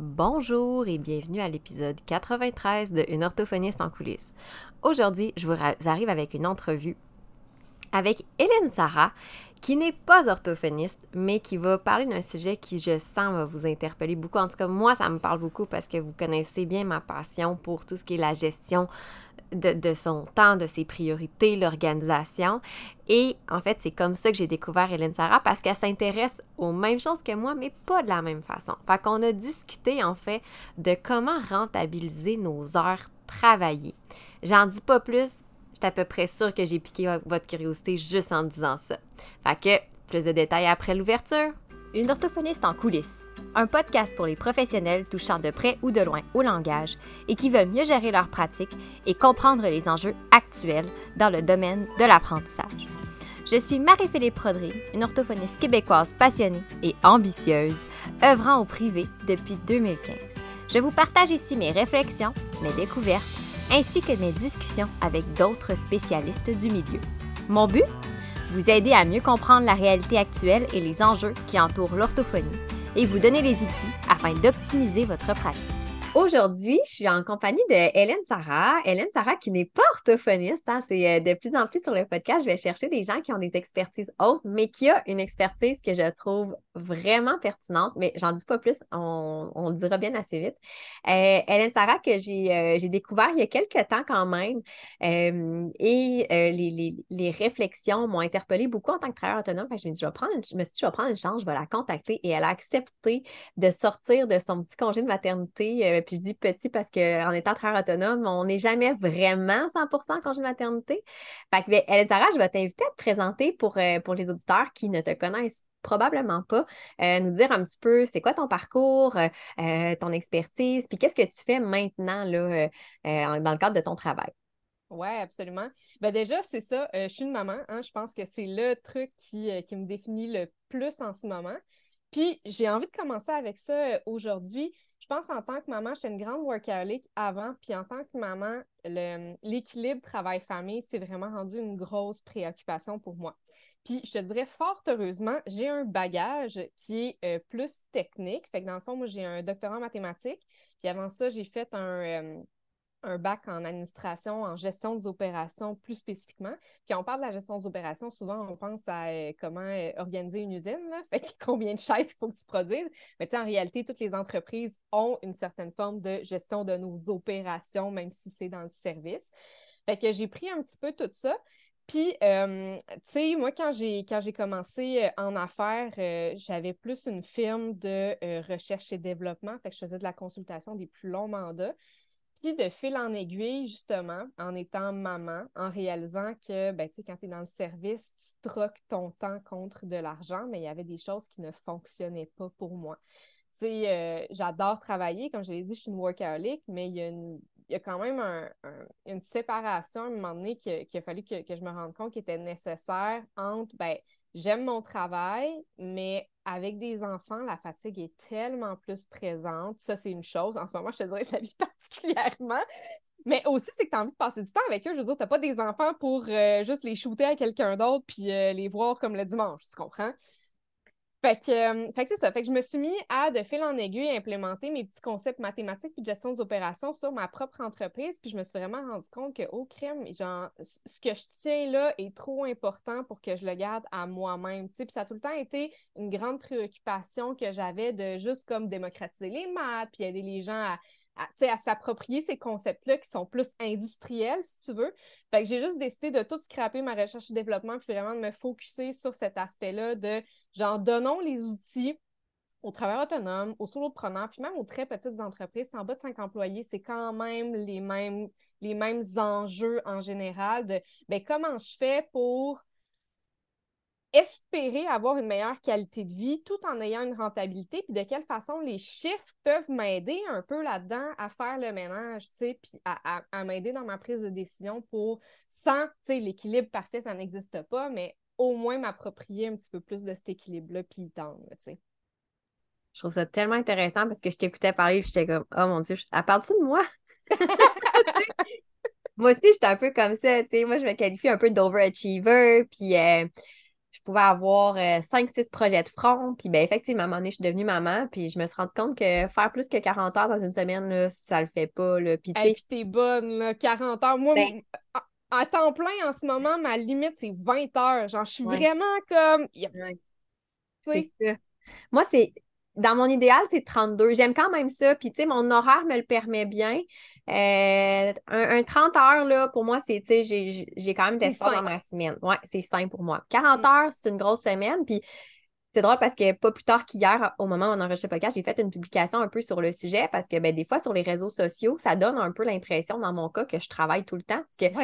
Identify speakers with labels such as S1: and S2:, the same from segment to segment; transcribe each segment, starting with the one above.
S1: Bonjour et bienvenue à l'épisode 93 de Une orthophoniste en coulisses. Aujourd'hui, je vous arrive avec une entrevue avec Hélène Sarah, qui n'est pas orthophoniste, mais qui va parler d'un sujet qui, je sens, va vous interpeller beaucoup. En tout cas, moi, ça me parle beaucoup parce que vous connaissez bien ma passion pour tout ce qui est la gestion de, son temps, de ses priorités, l'organisation. Et en fait, c'est comme ça que j'ai découvert Hélène Sarah parce qu'elle s'intéresse aux mêmes choses que moi, mais pas de la même façon. Fait qu'on a discuté en fait de comment rentabiliser nos heures travaillées. J'en dis pas plus, je à peu près sûre que j'ai piqué votre curiosité juste en disant ça. Fait que, plus de détails après l'ouverture.
S2: Une orthophoniste en coulisses, un podcast pour les professionnels touchant de près ou de loin au langage et qui veulent mieux gérer leur pratique et comprendre les enjeux actuels dans le domaine de l'apprentissage. Je suis Marie-Philippe Prodry, une orthophoniste québécoise passionnée et ambitieuse, œuvrant au privé depuis 2015. Je vous partage ici mes réflexions, mes découvertes, ainsi que mes discussions avec d'autres spécialistes du milieu. Mon but? Vous aider à mieux comprendre la réalité actuelle et les enjeux qui entourent l'orthophonie et vous donner les outils afin d'optimiser votre pratique.
S1: Aujourd'hui, je suis en compagnie de Hélène Sarah. Hélène Sarah qui n'est pas orthophoniste. Hein, c'est euh, de plus en plus sur le podcast, je vais chercher des gens qui ont des expertises autres, mais qui a une expertise que je trouve vraiment pertinente. Mais j'en dis pas plus, on, le dira bien assez vite. Euh, Hélène Sarah que euh, j'ai découvert il y a quelques temps quand même. et les, réflexions m'ont interpellée beaucoup en tant que travailleur autonome. je me, je, vais prendre je me suis dit, je vais prendre une chance, je vais la contacter. Et elle a accepté de sortir de son petit congé de maternité puis je dis petit parce qu'en étant très autonome, on n'est jamais vraiment 100% en congé maternité. Fait que, ben, je vais t'inviter à te présenter pour, euh, pour les auditeurs qui ne te connaissent probablement pas, euh, nous dire un petit peu c'est quoi ton parcours, euh, ton expertise, puis qu'est-ce que tu fais maintenant là, dans le cadre de ton travail?
S3: Oui, absolument. Ben déjà, c'est ça. je suis une maman. Hein, je pense que c'est le truc qui, qui, me définit le plus en ce moment. Puis j'ai envie de commencer avec ça aujourd'hui. Je pense en tant que maman, j'étais une grande workaholic avant, puis en tant que maman, l'équilibre travail-famille, c'est vraiment rendu une grosse préoccupation pour moi. Puis je te dirais fort heureusement, j'ai un bagage qui est euh, plus technique. Fait que dans le fond, moi, j'ai un doctorat en mathématiques. Puis avant ça, j'ai fait un, euh, un bac en administration, en gestion des opérations plus spécifiquement. Puis on parle de la gestion des opérations, souvent on pense à euh, comment euh, organiser une usine, là. fait combien de chaises il faut que tu produises. Mais en réalité, toutes les entreprises ont une certaine forme de gestion de nos opérations, même si c'est dans le service. Fait que j'ai pris un petit peu tout ça. Puis, euh, tu sais, moi, quand j'ai, quand j'ai commencé en affaires, j'avais plus une firme de recherche et développement. Fait que je faisais de la consultation des plus longs mandats. De fil en aiguille, justement, en étant maman, en réalisant que, ben, tu sais, quand tu es dans le service, tu troques ton temps contre de l'argent, mais il y avait des choses qui ne fonctionnaient pas pour moi. Tu sais, euh, j'adore travailler, comme je l'ai dit, je suis une workaholic, mais il y a, une, il y a quand même une séparation à un moment donné qu'il a fallu que, que, je me rende compte qui était nécessaire entre, ben, j'aime mon travail, mais avec des enfants, la fatigue est tellement plus présente. Ça, c'est une chose. En ce moment, je te dirais que la vie particulièrement. Mais aussi, c'est que tu as envie de passer du temps avec eux. Je veux dire, tu n'as pas des enfants pour euh, juste les shooter à quelqu'un d'autre puis euh, les voir comme le dimanche, tu comprends? Fait que, euh, fait c'est ça. Fait que je me suis mis à, de fil en aiguille, implémenter mes petits concepts mathématiques et de gestion des opérations sur ma propre entreprise. Puis je me suis vraiment rendu compte que, au crème, genre, ce que je tiens là est trop important pour que je le garde à moi-même. Puis ça a tout le temps été une grande préoccupation que j'avais de juste comme démocratiser les maths, puis aider les gens à, à, s'approprier ces concepts-là qui sont plus industriels, si tu veux. Fait que j'ai juste décidé de tout scraper ma recherche et développement, puis vraiment de me focuser sur cet aspect-là de genre, donnons les outils aux travailleurs autonomes, aux solopreneurs, puis même aux très petites entreprises, en bas de 5 employés, c'est quand même les mêmes, les mêmes enjeux en général de ben, comment je fais pour espérer avoir une meilleure qualité de vie tout en ayant une rentabilité, puis de quelle façon les chiffres peuvent m'aider un peu là-dedans à faire le ménage, tu sais, puis à, m'aider dans ma prise de décision pour, sans, tu sais, l'équilibre parfait, ça n'existe pas, mais au moins m'approprier un petit peu plus de cet équilibre-là, puis tendre, tu sais.
S1: Je trouve ça tellement intéressant parce que je t'écoutais parler, puis j'étais comme, oh mon Dieu, à partir de moi? moi aussi, j'étais un peu comme ça, tu sais, moi, je me qualifie un peu d'overachiever, puis... Euh, je pouvais avoir 5-6 euh, projets de front. Puis ben, effectivement, à un moment donné, je suis devenue maman. Puis je me suis rendu compte que faire plus que 40 heures dans une semaine, là, ça le fait pas. Là.
S3: Puis t'es bonne, là, 40 heures. Moi, ben à temps plein en ce moment, ma limite, c'est 20 heures. Genre, je suis vraiment comme.
S1: C'est ça. Moi, c'est dans mon idéal, c'est 32. J'aime quand même ça. Puis, tu sais, mon horaire me le permet bien. Euh, un, 30 heures, là, pour moi, c'est, tu sais, j'ai quand même d'espoir dans ma semaine. Ouais, c'est simple pour moi. 40 mm. heures, c'est une grosse semaine. Puis, c'est drôle parce que pas plus tard qu'hier, au moment où on enregistre le podcast, j'ai fait une publication un peu sur le sujet parce que ben, des fois, sur les réseaux sociaux, ça donne un peu l'impression, dans mon cas, que je travaille tout le temps. Parce que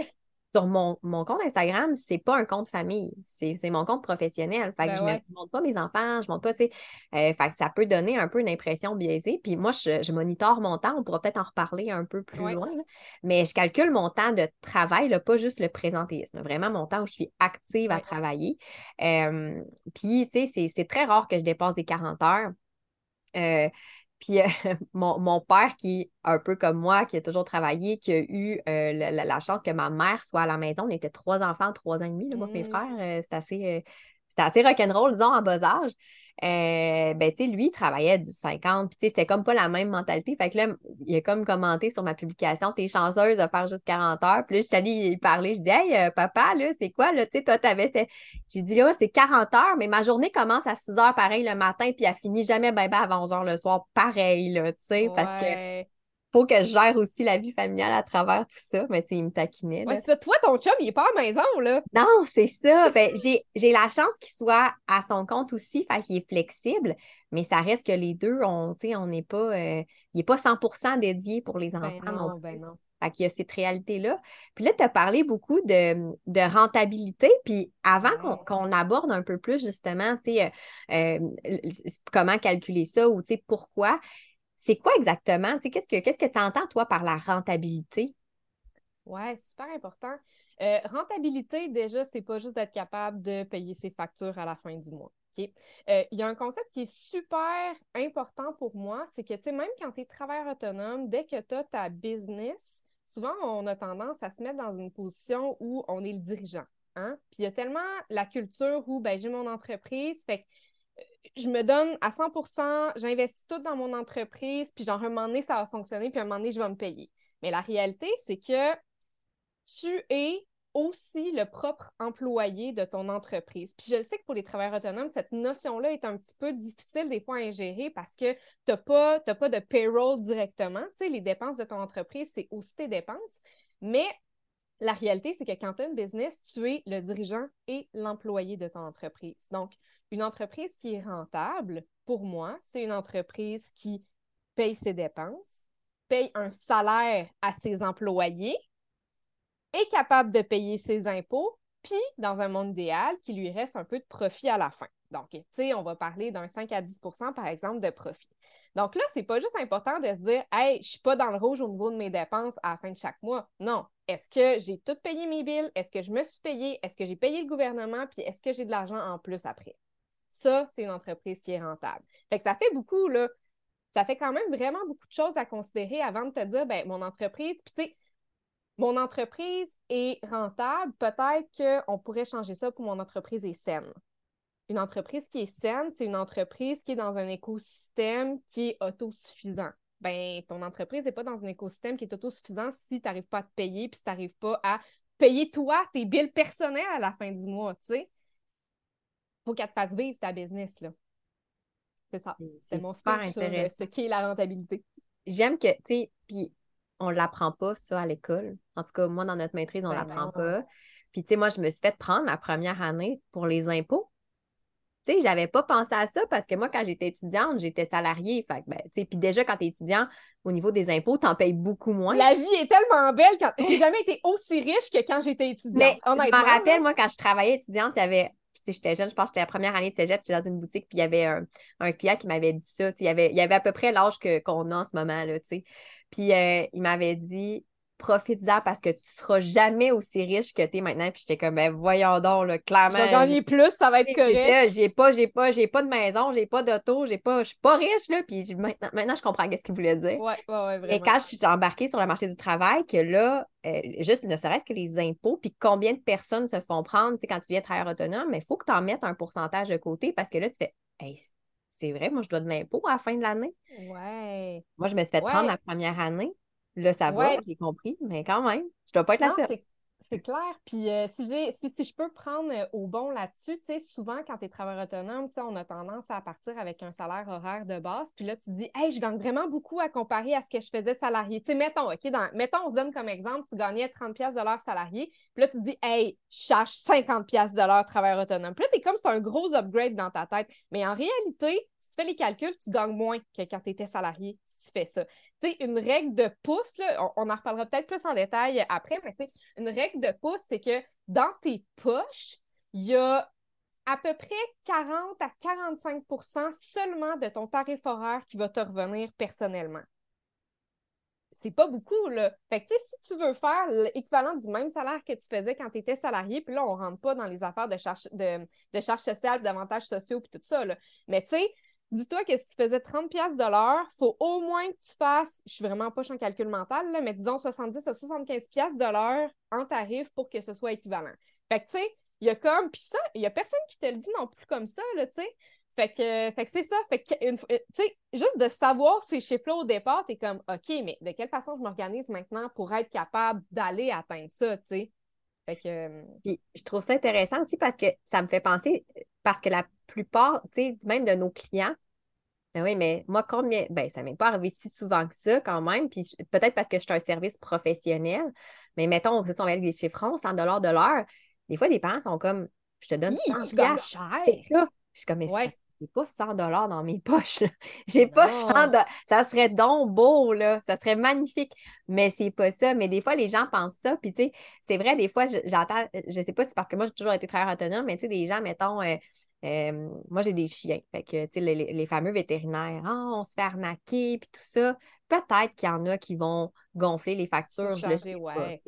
S1: sur mon, compte Instagram, c'est pas un compte famille, c'est mon compte professionnel. Fait que ben je ne montre pas mes enfants, je montre pas, tu sais. Euh, fait que ça peut donner un peu une impression biaisée. Puis moi, je, je monitore mon temps, on pourra peut-être en reparler un peu plus loin, mais je calcule mon temps de travail, là, pas juste le présentéisme, vraiment mon temps où je suis active à travailler. Euh, puis, tu sais, c'est très rare que je dépasse des 40 heures. Euh, puis euh, mon, père, qui est un peu comme moi, qui a toujours travaillé, qui a eu euh, la, chance que ma mère soit à la maison. On était trois enfants, trois ans et demi, moi, mes mmh. frères. Euh, c'était assez, c'était assez rock'n'roll, disons, en bas âge. Euh, ben, tu sais, lui, il travaillait du 50, puis tu sais, c'était comme pas la même mentalité. Fait que là, il a comme commenté sur ma publication, t'es chanceuse de faire juste 40 heures. Puis là, je suis allée parler, je dis, hey, euh, papa, là, c'est quoi, là, tu sais, toi, t'avais. J'ai dit, là, c'est 40 heures, mais ma journée commence à 6 heures, pareil, le matin, puis elle finit jamais ben, ben avant 11 heures le soir, pareil, là, tu sais, parce que faut que je gère aussi la vie familiale à travers tout ça. Mais tu sais, il me taquinait.
S3: Ouais, ça. Toi, ton chum, il est pas à la maison, là.
S1: Non, c'est ça. ben, j'ai la chance qu'il soit à son compte aussi, fait qu'il est flexible. Mais ça reste que les deux, on on n'est pas. Euh, il n'est pas 100% dédié pour les ben enfants.
S3: non, ben non.
S1: Fait qu'il y a cette réalité-là. Puis là, tu as parlé beaucoup de, rentabilité. Puis avant qu'on aborde un peu plus, justement, tu sais, euh, euh, comment calculer ça ou tu sais, pourquoi, c'est quoi exactement? Qu'est-ce que tu entends, toi, par la rentabilité?
S3: Oui, super important. Euh, rentabilité, déjà, c'est pas juste d'être capable de payer ses factures à la fin du mois. Euh, il y a un concept qui est super important pour moi, c'est que, tu même quand tu es travailleur autonome, dès que tu as ta business, souvent, on a tendance à se mettre dans une position où on est le dirigeant. Hein? Puis il y a tellement la culture où, ben, j'ai mon entreprise, fait je me donne à 100% j'investis tout dans mon entreprise, puis genre, un moment donné, ça va fonctionner, puis un moment donné, je vais me payer. Mais la réalité, c'est que tu es aussi le propre employé de ton entreprise. Puis je sais que pour les travailleurs autonomes, cette notion-là est un petit peu difficile des fois à ingérer parce que tu n'as pas, pas de payroll directement. Tu sais, les dépenses de ton entreprise, c'est aussi tes dépenses. Mais la réalité, c'est que quand tu as une business, tu es le dirigeant et l'employé de ton entreprise. Donc, une entreprise qui est rentable, pour moi, c'est une entreprise qui paye ses dépenses, paye un salaire à ses employés, est capable de payer ses impôts, puis, dans un monde idéal, qu'il lui reste un peu de profit à la fin. Donc, tu sais, on va parler d'un 5 à 10 par exemple, de profit. Donc là, c'est pas juste important de se dire, hey, je suis pas dans le rouge au niveau de mes dépenses à la fin de chaque mois. Non. Est-ce que j'ai tout payé mes billes? Est-ce que je me suis payé? Est-ce que j'ai payé le gouvernement? Puis est-ce que j'ai de l'argent en plus après? Ça, c'est une entreprise qui est rentable. Fait que ça fait beaucoup, là. Ça fait quand même vraiment beaucoup de choses à considérer avant de te dire, ben, mon entreprise, puis tu sais, mon entreprise est rentable, peut-être qu'on pourrait changer ça pour mon entreprise est saine. Une entreprise qui est saine, c'est une entreprise qui est dans un écosystème qui est autosuffisant. Ben, ton entreprise n'est pas dans un écosystème qui est autosuffisant si tu n'arrives pas à te payer puis si tu n'arrives pas à payer toi tes billes personnelles à la fin du mois, tu sais. Faut qu'elle te fasse vivre ta business, là. C'est ça. C'est mon super intérêt. ce qui est la rentabilité.
S1: J'aime que, tu sais, puis on ne l'apprend pas, ça, à l'école. En tout cas, moi, dans notre maîtrise, on ne ben l'apprend pas. Puis, tu sais, moi, je me suis fait prendre la première année pour les impôts. Tu sais, j'avais pas pensé à ça parce que moi, quand j'étais étudiante, j'étais salariée. Fait ben, tu sais, puis déjà, quand tu es étudiant, au niveau des impôts, tu en payes beaucoup moins.
S3: La vie est tellement belle. Quand... J'ai jamais été aussi riche que quand j'étais étudiante. Mais
S1: je me rappelle, moi, quand je travaillais étudiante, il y avait j'étais jeune, je pense que c'était la première année de cégep, j'étais dans une boutique, puis il y avait un, client qui m'avait dit ça. Il y avait, il y avait à peu près l'âge qu'on a en ce moment, là, tu sais. Puis euh, il m'avait dit profites-en parce que tu seras jamais aussi riche que tu es maintenant. Puis j'étais comme, ben voyons donc, là, clairement.
S3: Je vais gagner plus, ça va être correct.
S1: J'ai pas, j'ai pas, j'ai pas de maison, j'ai pas d'auto, j'ai pas, je suis pas riche, là. Puis maintenant, maintenant je comprends ce qu'il voulait dire.
S3: Ouais, ouais, ouais, vraiment.
S1: Et quand je suis embarquée sur le marché du travail, que là, euh, juste ne serait-ce que les impôts, puis combien de personnes se font prendre, tu sais, quand tu viens travailler autonome, mais il faut que tu en mettes un pourcentage de côté parce que là, tu fais, c'est vrai, moi, je dois de l'impôt à la fin de l'année.
S3: Ouais.
S1: Moi, je me suis fait prendre la première année. Là, ça va, j'ai compris, mais quand même, je dois pas être la seule.
S3: C'est clair. Puis euh, si, si, si, je peux prendre euh, au bon là-dessus, tu sais, souvent quand tu es travailleur autonome, tu sais, on a tendance à partir avec un salaire horaire de base. Puis là, tu te dis, hey, je gagne vraiment beaucoup à comparer à ce que je faisais salarié. Tu sais, mettons, OK, dans, mettons, on se donne comme exemple, tu gagnais 30$ de l'heure salarié. Puis là, tu te dis, hey, je cherche 50$ de l'heure travailleur autonome. Puis là, tu es comme c'est un gros upgrade dans ta tête. Mais en réalité, si tu fais les calculs, tu gagnes moins que quand tu étais salarié tu fais ça une règle de pouce, on, en reparlera peut-être plus en détail après, mais une règle de pouce, c'est que dans tes poches, il y a à peu près 40 à 45% seulement de ton tarif horaire qui va te revenir personnellement. C'est pas beaucoup, là. Fait que, si tu veux faire l'équivalent du même salaire que tu faisais quand tu étais salarié, puis là, on rentre pas dans les affaires de charges de, de charges sociales, d'avantages sociaux, puis tout ça, là. Mais tu sais, dis-toi que si tu faisais 30 pièces de l'heure, faut au moins que tu fasses, je suis vraiment pas en calcul mental, là, mais disons 70 à 75 pièces de l'heure en tarif pour que ce soit équivalent. Fait que, tu sais, il y a comme, puis ça, il y a personne qui te le dit non plus comme ça, là, tu sais. Fait que, fait que c'est ça. Fait que, tu sais, juste de savoir ces chiffres-là au départ, t'es comme, OK, mais de quelle façon je m'organise maintenant pour être capable d'aller atteindre ça, tu sais? Fait que... Euh,
S1: puis, je trouve ça intéressant aussi parce que ça me fait penser, parce que la plupart, tu sais, même de nos clients, ben oui, mais moi, combien. Ben, ça ne m'est pas arrivé si souvent que ça quand même. Puis peut-être parce que je suis un service professionnel. Mais mettons, on va avec des chiffrons, 100 de l'heure. Des fois, les parents sont comme Je te donne 100 C'est ça. Je suis comme, mais ouais j'ai pas 100 dollars dans mes poches. J'ai pas 100 Ça serait donc beau, là. Ça serait magnifique. Mais c'est pas ça. Mais des fois, les gens pensent ça. Puis, tu sais, c'est vrai, des fois, j'entends, je sais pas si c'est parce que moi, j'ai toujours été très autonome, mais tu sais, des gens, mettons, euh, euh, moi, j'ai des chiens. Fait que, tu sais, les, fameux vétérinaires, ah, on se fait arnaquer, puis tout ça. Peut-être qu'il y en a qui vont gonfler les factures. Je le sais ouais.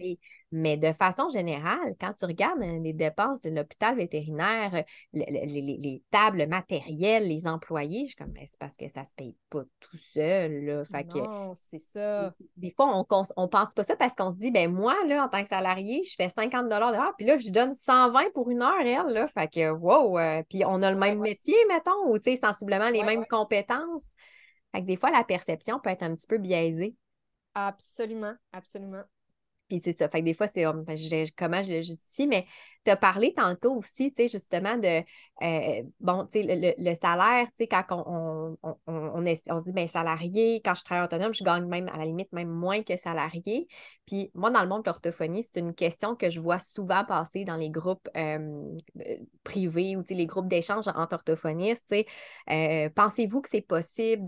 S1: Mais de façon générale, quand tu regardes hein, les dépenses de l'hôpital vétérinaire, les, tables matérielles, les employés, je suis comme, c'est parce que ça ne se paye pas tout seul. Là.
S3: non, c'est ça.
S1: Des fois, on ne pense pas ça parce qu'on se dit, ben moi, là, en tant que salarié, je fais 50 de l'heure, puis là, je donne 120 pour une heure, elle. Là, fait que, wow, euh, puis on a le même métier, mettons, ou sensiblement les mêmes compétences. Fait que des fois, la perception peut être un petit peu biaisée.
S3: Absolument, absolument.
S1: Puis c'est ça. Fait que des fois, c'est ben, comment je le justifie, mais tu as parlé tantôt aussi, tu sais, justement, de euh, bon, tu sais, le, salaire, tu sais, quand on, on, on, se dit, ben salarié, quand je travaille autonome, je gagne même, à la limite, même moins que salarié. Puis moi, dans le monde de l'orthophonie, c'est une question que je vois souvent passer dans les groupes euh, privés ou, les groupes d'échange entre orthophonistes. Euh, pensez-vous que c'est possible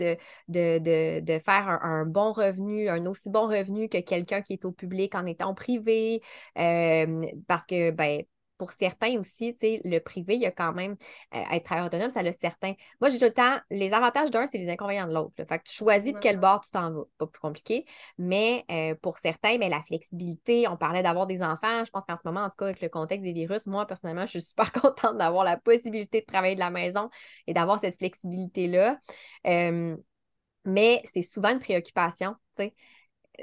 S1: de, faire un, bon revenu, un aussi bon revenu que quelqu'un qui est au public en étant privé? parce que, ben, pour certains aussi, tu sais, le privé, il y a quand même euh, être travailleur autonome, ça a certains. Moi, j'ai tout le temps, les avantages d'un, c'est les inconvénients de l'autre. Fait que tu choisis de quel bord tu t'en vas. Pas plus compliqué. Mais euh, pour certains, mais ben, la flexibilité, on parlait d'avoir des enfants. Je pense qu'en ce moment, en tout cas, avec le contexte des virus, moi, personnellement, je suis super contente d'avoir la possibilité de travailler de la maison et d'avoir cette flexibilité-là. Euh, mais c'est souvent une préoccupation, tu sais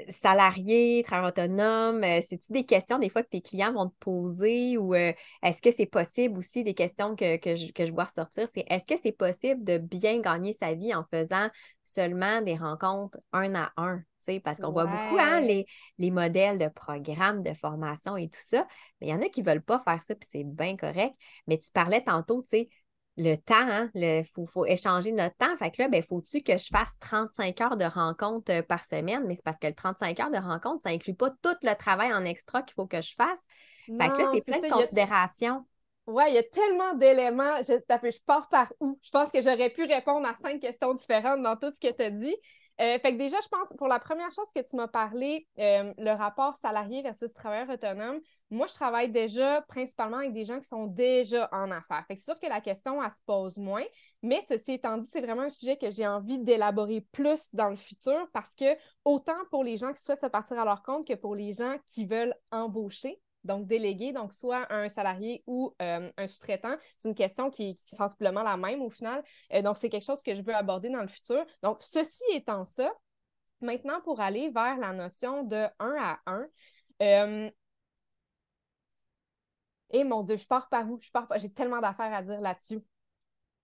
S1: salarié, travailleur autonome? Euh, c'est-tu des questions des fois que tes clients vont te poser ou euh, est-ce que c'est possible aussi des questions que, je, que je vois ressortir? C'est est-ce que c'est possible de bien gagner sa vie en faisant seulement des rencontres un à un? Parce qu'on voit beaucoup hein, les, les, modèles de programmes de formation et tout ça, mais il y en a qui ne veulent pas faire ça, puis c'est bien correct. Mais tu parlais tantôt, tu sais, le temps, il hein, faut, échanger notre temps. Fait que là, ben, faut-tu que je fasse 35 heures de rencontre euh, par semaine? Mais c'est parce que le 35 heures de rencontre, ça inclut pas tout le travail en extra qu'il faut que je fasse. fait que là, c'est plein de considérations.
S3: Oui, il y a tellement d'éléments. Je, je pars par où? Je pense que j'aurais pu répondre à cinq questions différentes dans tout ce que tu as dit. Euh, fait que déjà, je pense, pour la première chose que tu m'as parlé, euh, le rapport salarié versus travailleur autonome, moi, je travaille déjà principalement avec des gens qui sont déjà en affaires. Fait que c'est sûr que la question, elle se pose moins, mais ceci étant dit, c'est vraiment un sujet que j'ai envie d'élaborer plus dans le futur parce que autant pour les gens qui souhaitent se partir à leur compte que pour les gens qui veulent embaucher, donc délégué, donc soit un salarié ou euh, un sous-traitant. C'est une question qui, est sensiblement la même au final. Euh, donc, c'est quelque chose que je veux aborder dans le futur. Donc, ceci étant ça, maintenant pour aller vers la notion de 1 à 1, euh, et mon Dieu, je pars par où? Je pars J'ai tellement d'affaires à dire là-dessus.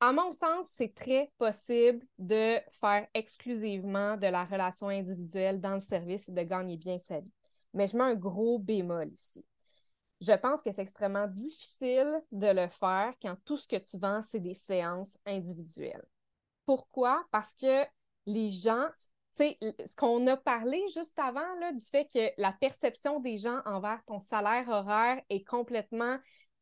S3: À mon sens, c'est très possible de faire exclusivement de la relation individuelle dans le service et de gagner bien sa vie. Mais je mets un gros bémol ici. Je pense que c'est extrêmement difficile de le faire quand tout ce que tu vends, c'est des séances individuelles. Pourquoi? Parce que les gens, tu sais, ce qu'on a parlé juste avant, là, du fait que la perception des gens envers ton salaire horaire est complètement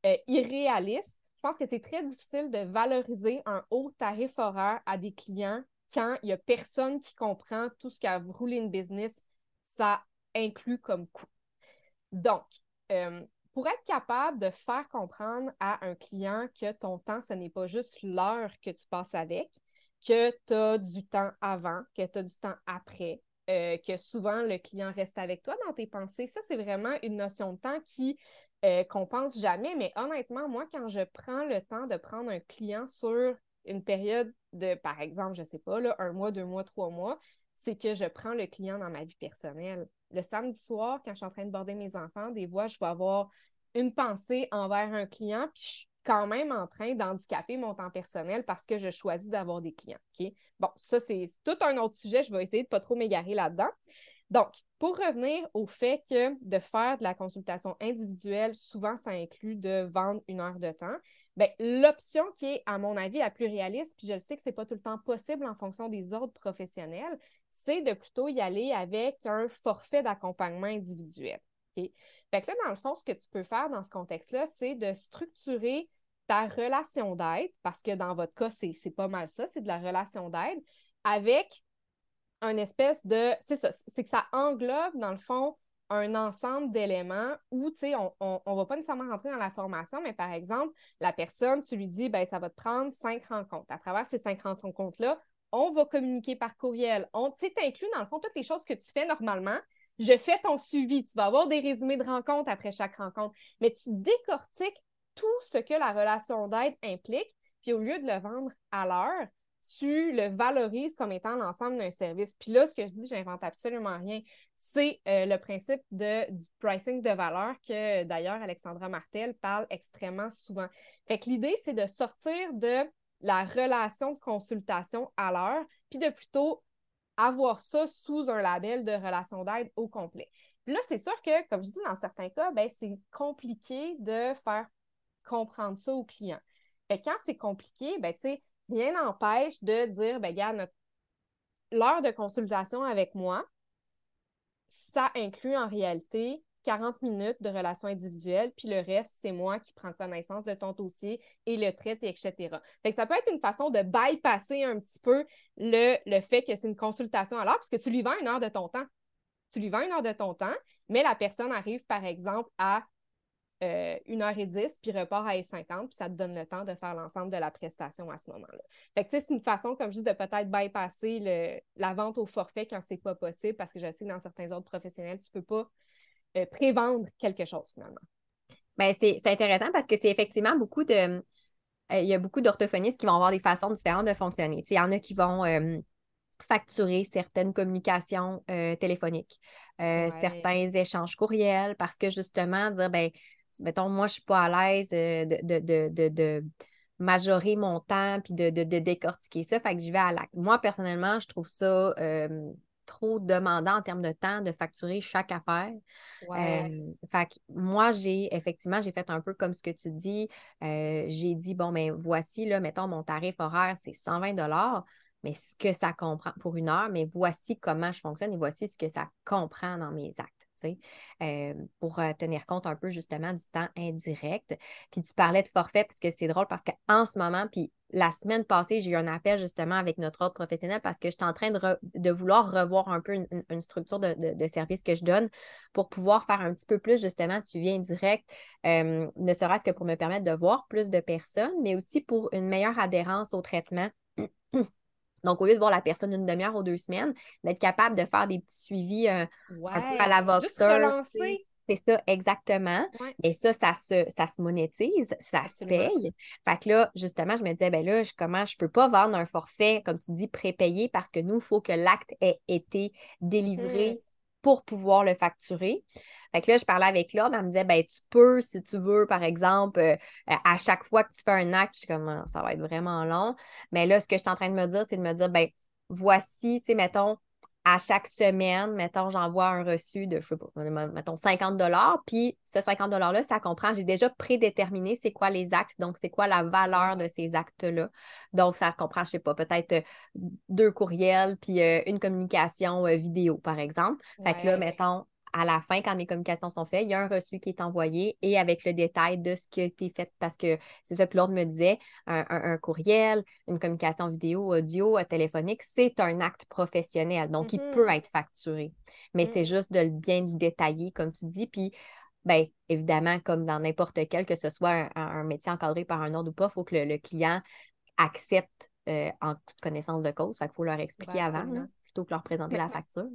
S3: euh, irréaliste, je pense que c'est très difficile de valoriser un haut tarif horaire à des clients quand il n'y a personne qui comprend tout ce qu'à rouler une business, ça inclut comme coût. Donc, euh, pour être capable de faire comprendre à un client que ton temps, ce n'est pas juste l'heure que tu passes avec, que tu as du temps avant, que tu as du temps après, euh, que souvent le client reste avec toi dans tes pensées. Ça, c'est vraiment une notion de temps qui euh, qu'on pense jamais. Mais honnêtement, moi, quand je prends le temps de prendre un client sur une période de, par exemple, je ne sais pas, là, un mois, deux mois, trois mois, c'est que je prends le client dans ma vie personnelle. Le samedi soir, quand je suis en train de border mes enfants, des fois, je vais avoir une pensée envers un client, puis je suis quand même en train d'handicaper mon temps personnel parce que je choisis d'avoir des clients. Bon, ça, c'est tout un autre sujet. Je vais essayer de ne pas trop m'égarer là-dedans. Donc, pour revenir au fait que de faire de la consultation individuelle, souvent, ça inclut de vendre une heure de temps. Bien, l'option qui est, à mon avis, la plus réaliste, puis je sais que ce n'est pas tout le temps possible en fonction des ordres professionnels, c'est de plutôt y aller avec un forfait d'accompagnement individuel. Fait que là, dans le fond, ce que tu peux faire dans ce contexte-là, c'est de structurer ta relation d'aide, parce que dans votre cas, c'est pas mal ça, c'est de la relation d'aide, avec un espèce de. C'est ça, c'est que ça englobe, dans le fond, un ensemble d'éléments où, tu sais, on ne va pas nécessairement rentrer dans la formation, mais par exemple, la personne, tu lui dis, ben ça va te prendre cinq rencontres. À travers ces cinq rencontres-là, on va communiquer par courriel. On, tu sais, inclus, dans le fond, toutes les choses que tu fais normalement. Je fais ton suivi. Tu vas avoir des résumés de rencontres après chaque rencontre, mais tu décortiques tout ce que la relation d'aide implique, puis au lieu de le vendre à l'heure, tu le valorises comme étant l'ensemble d'un service. Puis là, ce que je dis, j'invente absolument rien. C'est euh, le principe de, du pricing de valeur que d'ailleurs Alexandra Martel parle extrêmement souvent. Fait que l'idée, c'est de sortir de la relation de consultation à l'heure, puis de plutôt avoir ça sous un label de relation d'aide au complet. Puis là, c'est sûr que, comme je dis, dans certains cas, ben, c'est compliqué de faire comprendre ça au client. Fait quand c'est compliqué, ben, rien n'empêche de dire, ben, regarde, l'heure de consultation avec moi, ça inclut en réalité 40 minutes de relation individuelle, puis le reste, c'est moi qui prends connaissance de ton dossier et le traite, etc. Fait ça peut être une façon de bypasser un petit peu le, le fait que c'est une consultation à l'heure, parce que tu lui vends une heure de ton temps. Tu lui vends une heure de ton temps, mais la personne arrive, par exemple, à euh, une heure et dix, puis repart à 50 puis ça te donne le temps de faire l'ensemble de la prestation à ce moment-là. Fait que c'est une façon, comme dis, de peut-être bypasser le, la vente au forfait quand c'est pas possible, parce que je sais que dans certains autres professionnels, tu peux pas euh, prévendre quelque chose finalement.
S1: Bien, c'est intéressant parce que c'est effectivement beaucoup de. Euh, il y a beaucoup d'orthophonistes qui vont avoir des façons différentes de fonctionner. Il y en a qui vont facturer certaines communications téléphoniques, certains échanges courriels, parce que justement, dire, ben, mettons, moi, je ne suis pas à l'aise euh, de, majorer mon temps puis de, décortiquer ça. Fait que j'y vais à. Moi, personnellement, je trouve ça euh, trop demandant en termes de temps de facturer chaque affaire. Euh, fait que moi, j'ai effectivement, j'ai fait un peu comme ce que tu dis. j'ai dit, bon, mais ben, voici, là, mettons, mon tarif horaire, c'est 120 mais ce que ça comprend pour une heure, mais voici comment je fonctionne et voici ce que ça comprend dans mes actes. euh, pour euh, tenir compte un peu justement du temps indirect. Puis tu parlais de forfait parce que c'est drôle parce qu'en ce moment, puis la semaine passée, j'ai eu un appel justement avec notre autre professionnel parce que je suis en train de, vouloir revoir un peu une, structure de, de, service que je donne pour pouvoir faire un petit peu plus justement tu viens direct, euh, ne serait-ce que pour me permettre de voir plus de personnes, mais aussi pour une meilleure adhérence au traitement. Donc, au lieu de voir la personne une demi-heure ou deux semaines, d'être capable de faire des petits suivis euh, un peu à la voxeur. C'est ça, exactement. Et ça, ça se, ça se monétise, ça se paye. Fait que là, justement, je me disais, ben là, je, comment je peux pas vendre un forfait, comme tu dis, prépayé parce que nous, il faut que l'acte ait été délivré mmh. Pour pouvoir le facturer. Fait que là, je parlais avec l'autre, elle me disait, ben, tu peux, si tu veux, par exemple, euh, à chaque fois que tu fais un acte, je suis comme, ça va être vraiment long. Mais là, ce que je suis en train de me dire, c'est de me dire, ben, voici, tu sais, mettons, à chaque semaine, mettons, j'envoie un reçu de, je sais pas, mettons 50 puis ce 50 $-là, ça comprend, j'ai déjà prédéterminé c'est quoi les actes, donc c'est quoi la valeur de ces actes-là. Donc, ça comprend, je sais pas, peut-être euh, deux courriels, puis euh, une communication vidéo, par exemple. Fait que là, mettons, à la fin, quand mes communications sont faites, il y a un reçu qui est envoyé et avec le détail de ce qui a été fait parce que c'est ça que Claude me disait, un, courriel, une communication vidéo, audio, euh, téléphonique, c'est un acte professionnel. Donc, il peut mm-hmm. être facturé. Mais c'est mm. juste de bien le détailler, comme tu dis. Puis, bien, évidemment, comme dans n'importe quel, que ce soit un, métier encadré par un ordre ou pas, il faut que le, client accepte euh, en toute connaissance de cause. Fait qu'il faut leur expliquer avant, plutôt que leur présenter la facture.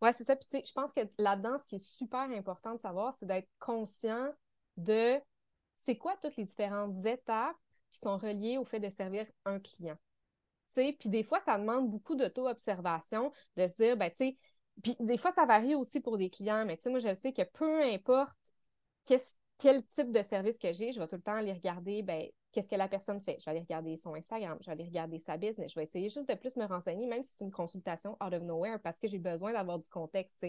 S3: Oui, c'est ça. Puis, tu sais, je pense que là-dedans, ce qui est super important de savoir, c'est d'être conscient de c'est quoi toutes les différentes étapes qui sont reliées au fait de servir un client. Tu sais, puis des fois, ça demande beaucoup d'auto-observation, de se dire, ben, tu sais, puis des fois, ça varie aussi pour des clients, mais tu sais, moi, je sais que peu importe quel type de service que j'ai, je vais tout le temps aller regarder, ben, qu'est-ce que la personne fait? Je vais aller regarder son Instagram, je vais aller regarder sa business, je vais essayer juste de plus me renseigner, même si c'est une consultation out of nowhere, parce que j'ai besoin d'avoir du contexte.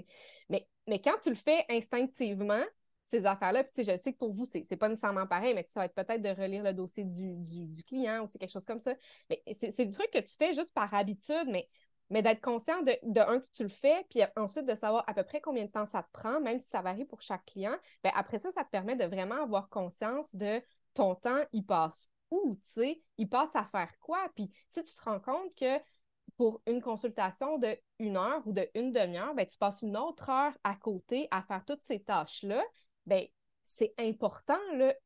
S3: Mais, mais quand tu le fais instinctivement, ces affaires-là, puis je sais que pour vous, c'est n'est pas nécessairement pareil, mais ça va être peut-être de relire le dossier du, du, client ou quelque chose comme ça. Mais c'est du truc que tu fais juste par habitude, mais mais d'être conscient de, de, un, que tu le fais, puis ensuite de savoir à peu près combien de temps ça te prend, même si ça varie pour chaque client, bien, après ça, ça te permet de vraiment avoir conscience de ton temps, il passe où, tu sais, il passe à faire quoi? Puis si tu te rends compte que pour une consultation de une heure ou de une demi-heure, ben, tu passes une autre heure à côté à faire toutes ces tâches-là, ben, c'est important,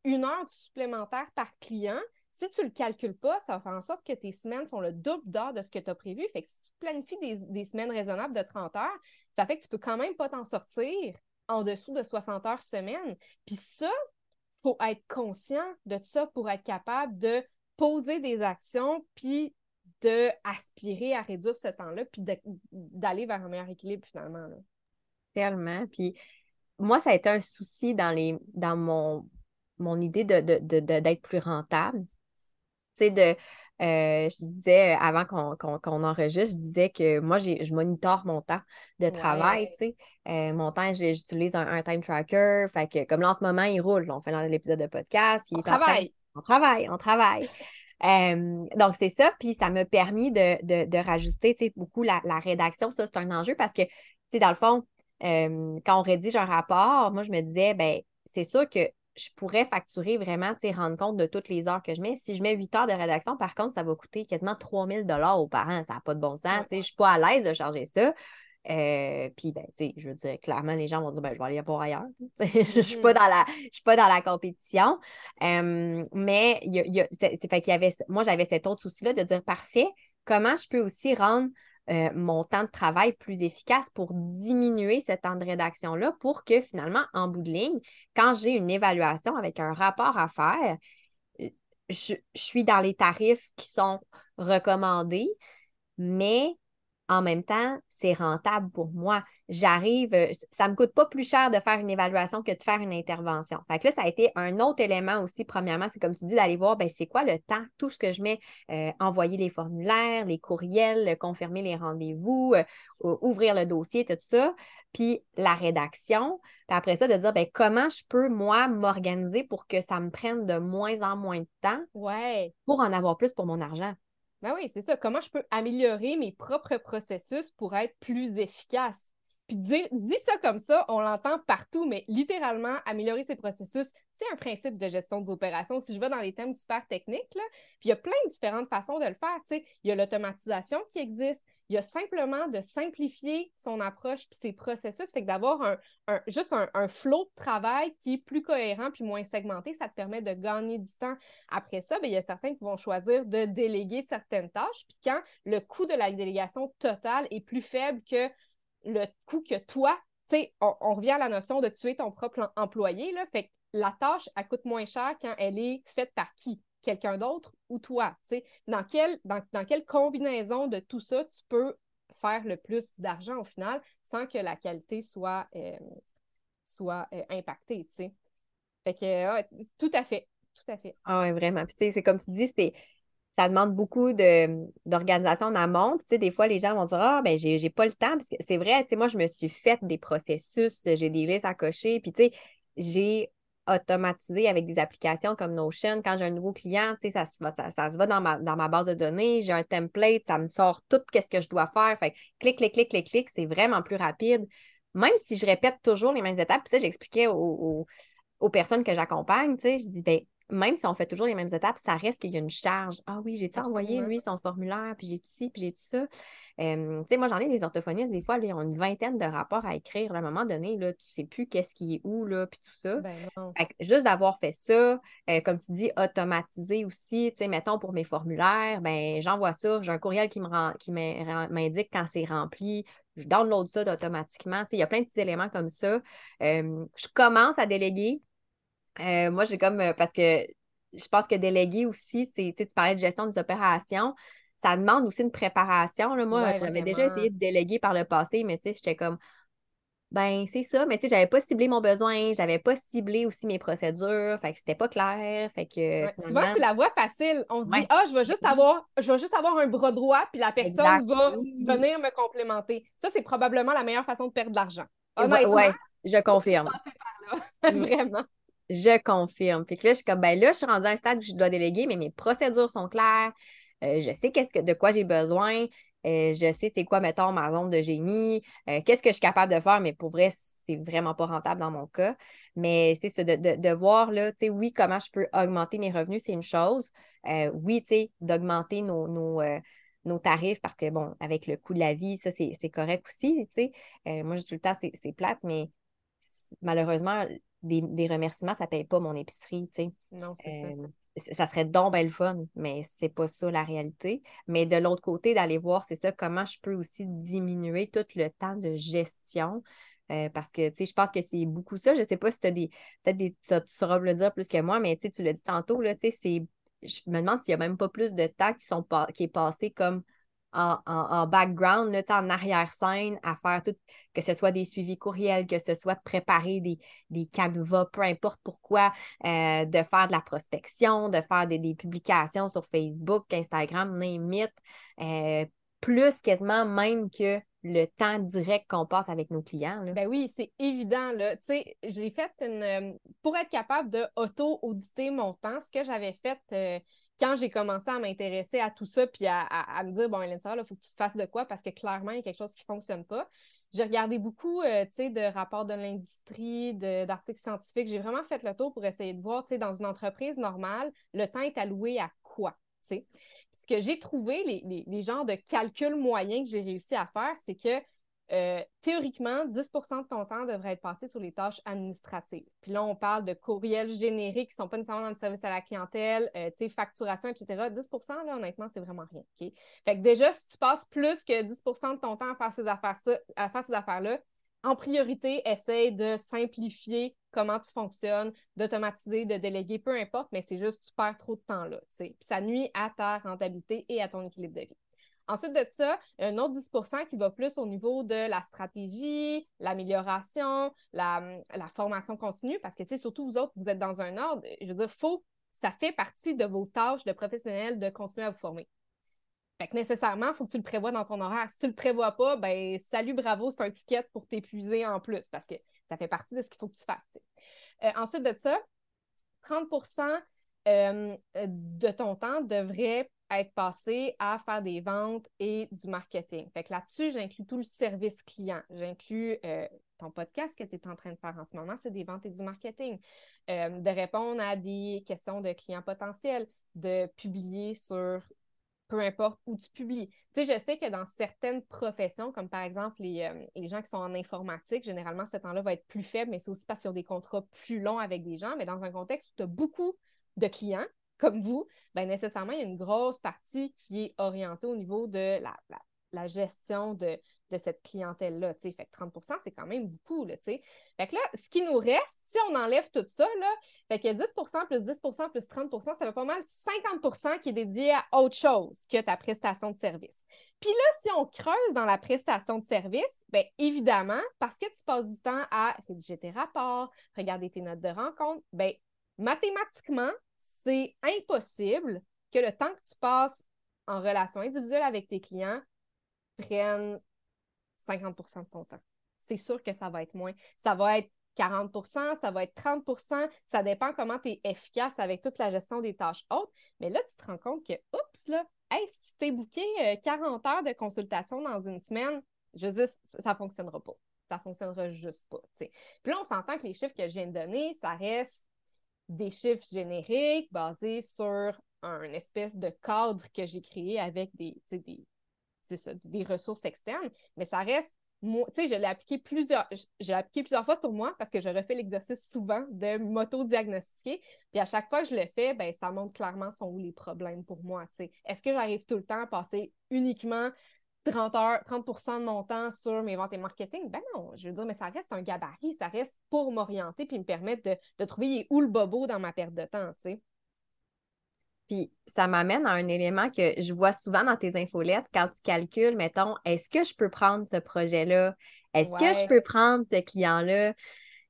S3: une heure supplémentaire par client. Si tu ne le calcules pas, ça va faire en sorte que tes semaines sont le double d'heures de ce que tu as prévu. Fait que si tu planifies des, semaines raisonnables de 30 heures, ça fait que tu peux quand même pas t'en sortir en dessous de 60 heures semaine. Puis ça, faut être conscient de ça pour être capable de poser des actions, puis de aspirer à réduire ce temps-là, puis d'aller vers un meilleur équilibre finalement.
S1: Tellement. Puis moi, ça a été un souci dans, les, dans mon, mon idée d'être de, de, plus rentable. Tu sais, de euh, je disais, euh, avant qu'on enregistre, je disais que moi, je monitore mon temps de travail, tu sais. Euh, mon temps, j'utilise un, time tracker. Fait que, comme là, en ce moment, il roule. On fait l'épisode de podcast.
S3: on, travaille.
S1: on travaille. On travaille, donc, c'est ça. Puis, ça m'a permis de, de, de sais, beaucoup la, la rédaction. Ça, c'est un enjeu parce que, tu sais, dans le fond, quand on rédige un rapport, moi, je me disais, ben c'est sûr que je pourrais facturer vraiment, tu rendre compte de toutes les heures que je mets. Si je mets 8 heures de rédaction, par contre, ça va coûter quasiment 3000 dollars aux parents. Ça n'a pas de bon sens. Je ne suis pas à l'aise de charger ça. Euh, puis, ben, tu sais, je veux dire, clairement, les gens vont dire, ben, je vais aller voir ailleurs. je ne suis, pas mm-hmm. suis pas dans la compétition. mais il y a, c'est, fait qu'il y avait, moi, j'avais cet autre souci-là de dire, parfait, comment je peux aussi rendre euh, mon temps de travail plus efficace pour diminuer ce temps de rédaction-là pour que finalement, en bout de ligne, quand j'ai une évaluation avec un rapport à faire, euh, je, je suis dans les tarifs qui sont recommandés, mais en même temps, c'est rentable pour moi. J'arrive, euh, ça ne me coûte pas plus cher de faire une évaluation que de faire une intervention. Fait que là, ça a été un autre élément aussi, premièrement, c'est comme tu dis, d'aller voir, ben, c'est quoi le temps, tout ce que je mets, euh, envoyer les formulaires, les courriels, confirmer les rendez-vous, euh, ouvrir le dossier, tout ça, puis la rédaction. Puis après ça, de dire, ben, comment je peux, moi, m'organiser pour que ça me prenne de moins en moins de temps
S3: ouais.
S1: pour en avoir plus pour mon argent?
S3: Ben oui, c'est ça. Comment je peux améliorer mes propres processus pour être plus efficace? Puis dire, dit ça comme ça, on l'entend partout, mais littéralement, améliorer ses processus, c'est un principe de gestion des opérations. Si je vais dans les thèmes super techniques, là, puis il y a plein de différentes façons de le faire. Il y a l'automatisation qui existe, il y a simplement de simplifier son approche puis ses processus. Fait que d'avoir juste un, flot de travail qui est plus cohérent puis moins segmenté, ça te permet de gagner du temps. Après ça, bien, il y a certains qui vont choisir de déléguer certaines tâches. Puis quand le coût de la délégation totale est plus faible que le coût que toi, tu sais, on, revient à la notion de tuer ton propre employé, là, fait que la tâche, elle coûte moins cher quand elle est faite par qui? Quelqu'un d'autre ou toi? Dans quelle, dans, quelle combinaison de tout ça tu peux faire le plus d'argent au final sans que la qualité soit, euh, soit euh, impactée, tu sais? Fait que, tout à fait, tout à fait.
S1: Ah oui, vraiment. C'est comme tu dis, c'est ça demande beaucoup d'organisation en amont. tu sais, des fois, les gens vont dire Ah, ben, j'ai pas le temps. Parce que c'est vrai, tu sais, moi, je me suis fait des processus, j'ai des listes à cocher. Puis, tu sais, j'ai automatisé avec des applications comme Notion. Quand j'ai un nouveau client, ça, ça, ça, se va dans ma, ma base de données. J'ai un template, ça me sort tout ce que je dois faire. Fait clic, clic, clic, clic, c'est vraiment plus rapide. Même si je répète toujours les mêmes étapes, puis ça, j'expliquais aux, personnes que j'accompagne, je dis, ben, même si on fait toujours les mêmes étapes, ça reste qu'il y a une charge. Ah oui, j'ai-tu envoyé, lui, son formulaire, puis j'ai-tu ci, puis j'ai-tu ça? tu sais, moi, j'en ai des orthophonistes, des fois, ils ont une vingtaine de rapports à écrire. à un moment donné, là, tu sais plus qu'est-ce qui est où, là, puis tout ça.
S3: Ben
S1: juste d'avoir fait ça, euh, comme tu dis, automatiser aussi, tu sais, mettons, pour mes formulaires, ben j'envoie ça, j'ai un courriel qui m'indique quand c'est rempli, je download ça automatiquement. Il y a plein de petits éléments comme ça. je commence à déléguer euh, moi, j'ai comme, euh, parce que je pense que déléguer aussi, c'est, tu parlais de gestion des opérations, ça demande aussi une préparation. Là. Moi, j'avais déjà essayé de déléguer par le passé, mais tu sais, j'étais comme, ben, c'est ça, mais tu sais, j'avais pas ciblé mon besoin, j'avais pas ciblé aussi mes procédures, fait que c'était pas clair, fait que...
S3: Souvent, c'est la voie facile. On se dit, ah, je vais juste avoir, je vais juste avoir un bras droit, puis la personne va venir me complémenter. Ça, c'est probablement la meilleure façon de perdre de l'argent.
S1: Honnêtement, ouais, je confirme.
S3: Vraiment.
S1: Je confirme. Puis que là, je suis comme, ben là, je suis rendue à un stade où je dois déléguer, mais mes procédures sont claires. Euh, je sais qu'est-ce que, de quoi j'ai besoin. Euh, je sais c'est quoi, mettons, ma zone de génie. Euh, qu'est-ce que je suis capable de faire, mais pour vrai, c'est vraiment pas rentable dans mon cas. Mais c'est ça, de, voir, là, tu sais, oui, comment je peux augmenter mes revenus, c'est une chose. oui, tu sais, d'augmenter nos, nos, tarifs parce que, bon, avec le coût de la vie, ça, c'est correct aussi, tu sais. moi, je tout le temps, c'est plate, mais malheureusement, des, remerciements, ça ne paye pas mon épicerie, tu sais.
S3: Non, c'est ça. Euh,
S1: ça serait donc le fun, mais c'est pas ça la réalité. Mais de l'autre côté, d'aller voir, c'est ça, comment je peux aussi diminuer tout le temps de gestion. Euh, parce que, tu sais, je pense que c'est beaucoup ça. Je ne sais pas si tu as des. Peut-être des. Tu sauras le dire plus que moi, mais tu l'as dit tantôt, là, tu sais, c'est. Je me demande s'il n'y a même pas plus de temps qui, sont qui est passé comme en, background, là, en arrière-scène, à faire tout, que ce soit des suivis courriels, que ce soit de préparer des, des canevas, peu importe pourquoi, euh, de faire de la prospection, de faire des, publications sur Facebook, Instagram, name euh, plus quasiment même que le temps direct qu'on passe avec nos clients.
S3: Ben oui, c'est évident. Là. J'ai fait une. Euh, pour être capable de auto-auditer mon temps, ce que j'avais fait quand j'ai commencé à m'intéresser à tout ça, puis à, me dire, bon, Hélène il faut que tu te fasses de quoi parce que clairement, il y a quelque chose qui ne fonctionne pas. J'ai regardé beaucoup euh, de rapports de l'industrie, d'articles scientifiques. J'ai vraiment fait le tour pour essayer de voir, dans une entreprise normale, le temps est alloué à quoi? Ce que j'ai trouvé, les, les genres de calculs moyens que j'ai réussi à faire, c'est que euh, théoriquement, 10% de ton temps devrait être passé sur les tâches administratives. Puis là, on parle de courriels génériques qui ne sont pas nécessairement dans le service à la clientèle, euh, facturation, etc. 10 là, honnêtement, c'est vraiment rien. Fait que déjà, si tu passes plus que 10% de ton temps à faire ces affaires-là, affaires en priorité, essaye de simplifier comment tu fonctionnes, d'automatiser, de déléguer, peu importe, mais c'est juste tu perds trop de temps là. Puis ça nuit à ta rentabilité et à ton équilibre de vie. Ensuite de ça, un autre 10% qui va plus au niveau de la stratégie, l'amélioration, la, formation continue, parce que, tu sais, surtout vous autres, vous êtes dans un ordre, je veux dire, ça fait partie de vos tâches de professionnels de continuer à vous former. Fait nécessairement, il faut que tu le prévois dans ton horaire. Si tu ne le prévois pas, ben salut, bravo, c'est un ticket pour t'épuiser en plus, parce que ça fait partie de ce qu'il faut que tu fasses. Euh, ensuite de ça, 30% euh, de ton temps devrait être passé à faire des ventes et du marketing. Fait que là-dessus, j'inclus tout le service client. J'inclus euh, ton podcast que tu es en train de faire en ce moment, c'est des ventes et du marketing. Euh, de répondre à des questions de clients potentiels, de publier sur peu importe où tu publies. Tu sais, je sais que dans certaines professions, comme par exemple les, euh, les gens qui sont en informatique, généralement, ce temps-là va être plus faible, mais c'est aussi parce qu'ils ont des contrats plus longs avec des gens. Mais dans un contexte où tu as beaucoup de clients, comme vous, bien nécessairement, il y a une grosse partie qui est orientée au niveau de la, la, gestion de, de, cette clientèle-là. Fait que 30% c'est quand même beaucoup. Là, fait que là, ce qui nous reste, si on enlève tout ça, là, fait que 10% plus 10% plus 30% ça fait pas mal 50% qui est dédié à autre chose que ta prestation de service. Puis là, si on creuse dans la prestation de service, bien évidemment, parce que tu passes du temps à rédiger tes rapports, regarder tes notes de rencontre, bien mathématiquement, c'est impossible que le temps que tu passes en relation individuelle avec tes clients prenne 50% de ton temps. C'est sûr que ça va être moins. Ça va être 40% ça va être 30% ça dépend comment tu es efficace avec toute la gestion des tâches hautes. Mais là, tu te rends compte que, oups, là, si tu t'es booké 40 euh, heures de consultation dans une semaine, je veux ça ne fonctionnera pas. Ça ne fonctionnera juste pas. Puis là, on s'entend que les chiffres que je viens de donner, ça reste des chiffres génériques basés sur un espèce de cadre que j'ai créé avec des, des, des ressources externes, mais ça reste moi, tu sais, je l'ai appliqué plusieurs, j'ai appliqué plusieurs fois sur moi parce que je refais l'exercice souvent de m'auto-diagnostiquer. Puis à chaque fois que je le fais, ben, ça montre clairement sont où les problèmes pour moi. Tu sais. Est-ce que j'arrive tout le temps à passer uniquement 30 heures, 30 de mon temps sur mes ventes et marketing? Ben non, je veux dire, mais ça reste un gabarit, ça reste pour m'orienter puis me permettre de, de trouver où le bobo dans ma perte de temps, tu sais.
S1: Puis ça m'amène à un élément que je vois souvent dans tes infolettes quand tu calcules, mettons, est-ce que je peux prendre ce projet-là? Est-ce que je peux prendre ce client-là?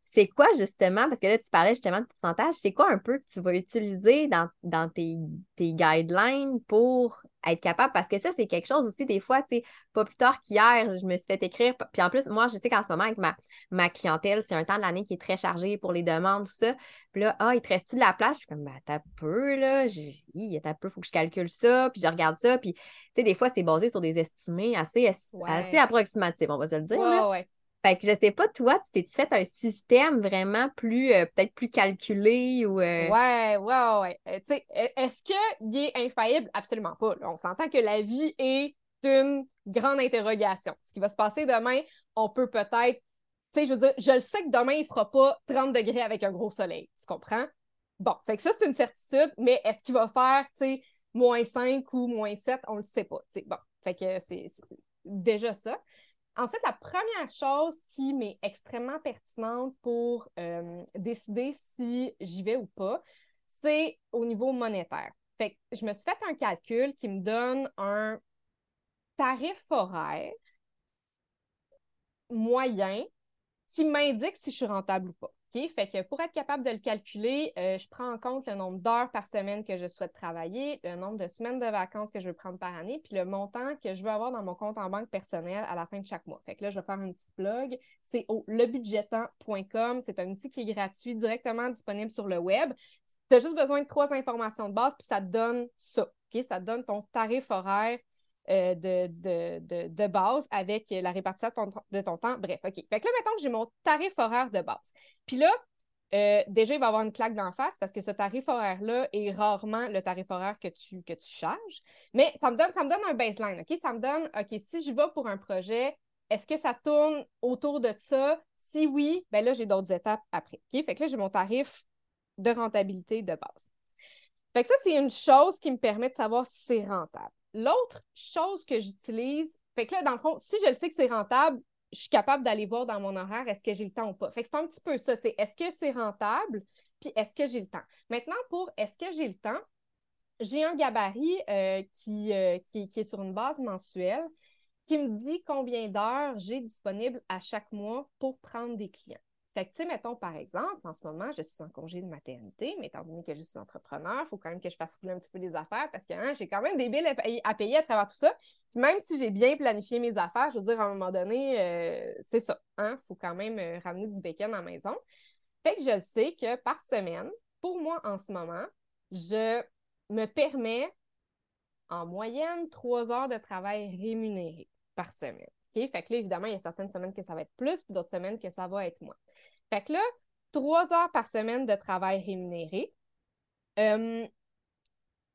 S1: c'est quoi justement, parce que là, tu parlais justement de pourcentage, c'est quoi un peu que tu vas utiliser dans, dans tes, guidelines pour être capable? Parce que ça, c'est quelque chose aussi, des fois, tu sais, pas plus tard qu'hier, je me suis fait écrire. Puis en plus, moi, je sais qu'en ce moment, avec ma, ma clientèle, c'est un temps de l'année qui est très chargé pour les demandes, tout ça. Puis là, ah, il te reste-tu de la place? Je suis comme, ben, t'as peu, là. Il t'as peu, faut que je calcule ça, puis je regarde ça. Puis, tu sais, des fois, c'est basé sur des estimés assez, assez approximatifs, on va se le dire.
S3: Ouais,
S1: fait que je sais pas, toi, tu t'es-tu fait un système vraiment plus, euh, peut-être plus calculé ou.
S3: Euh? Ouais, ouais, ouais. Tu sais, e, est-ce qu'il est infaillible? Absolument pas. On s'entend que la vie est une grande interrogation. Ce qui va se passer demain, on peut peut-être. Tu sais, je veux dire, je le sais que demain, il fera pas 30 degrés avec un gros soleil. Tu comprends? Bon, fait que ça, c'est une certitude, mais est-ce qu'il va faire, tu sais, moins 5 ou moins 7? On le sait pas. sais. Bon, fait que c'est déjà ça. Ensuite, la première chose qui m'est extrêmement pertinente pour euh, décider si j'y vais ou pas, c'est au niveau monétaire. Fait que je me suis fait un calcul qui me donne un tarif horaire moyen qui m'indique si je suis rentable ou pas. Fait que pour être capable de le calculer, euh, je prends en compte le nombre d'heures par semaine que je souhaite travailler, le nombre de semaines de vacances que je veux prendre par année, puis le montant que je veux avoir dans mon compte en banque personnel à la fin de chaque mois. Fait que là, je vais faire une petite blog. C'est au lebudgetant.com. C'est un outil qui est gratuit, directement disponible sur le web. Tu as juste besoin de trois informations de base, puis ça te donne ça. Ça te donne ton tarif horaire euh, de, de, base avec la répartition de ton, temps. Bref, OK. Fait que là, maintenant, j'ai mon tarif horaire de base. Puis là, euh, déjà, il va y avoir une claque d'en face parce que ce tarif horaire-là est rarement le tarif horaire que tu, que tu charges. Mais ça me, donne, ça me un baseline, OK? Ça me donne, OK, si je vais pour un projet, est-ce que ça tourne autour de ça? Si oui, ben là, j'ai d'autres étapes après. OK? Fait que là, j'ai mon tarif de rentabilité de base. Fait que ça, c'est une chose qui me permet de savoir si c'est rentable. L'autre chose que j'utilise, fait que là, dans le fond, si je le sais que c'est rentable, je suis capable d'aller voir dans mon horaire est-ce que j'ai le temps ou pas. Fait que c'est un petit peu ça, est-ce que c'est rentable, puis est-ce que j'ai le temps? Maintenant, pour est-ce que j'ai le temps, j'ai un gabarit euh, qui, qui, qui, est sur une base mensuelle qui me dit combien d'heures j'ai disponible à chaque mois pour prendre des clients. Fait que, tu sais, mettons, par exemple, en ce moment, je suis en congé de maternité, mais étant donné que je suis entrepreneur, il faut quand même que je fasse rouler un petit peu les affaires parce que hein, j'ai quand même des billes à payer, à travers tout ça. même si j'ai bien planifié mes affaires, je veux dire, à un moment donné, euh, c'est ça. Il hein, faut quand même euh, ramener du bacon à la maison. Fait que je sais que par semaine, pour moi, en ce moment, je me permets en moyenne trois heures de travail rémunéré par semaine. Fait que là, évidemment, il y a certaines semaines que ça va être plus, puis d'autres semaines que ça va être moins. Fait que là, trois heures par semaine de travail rémunéré. Euh,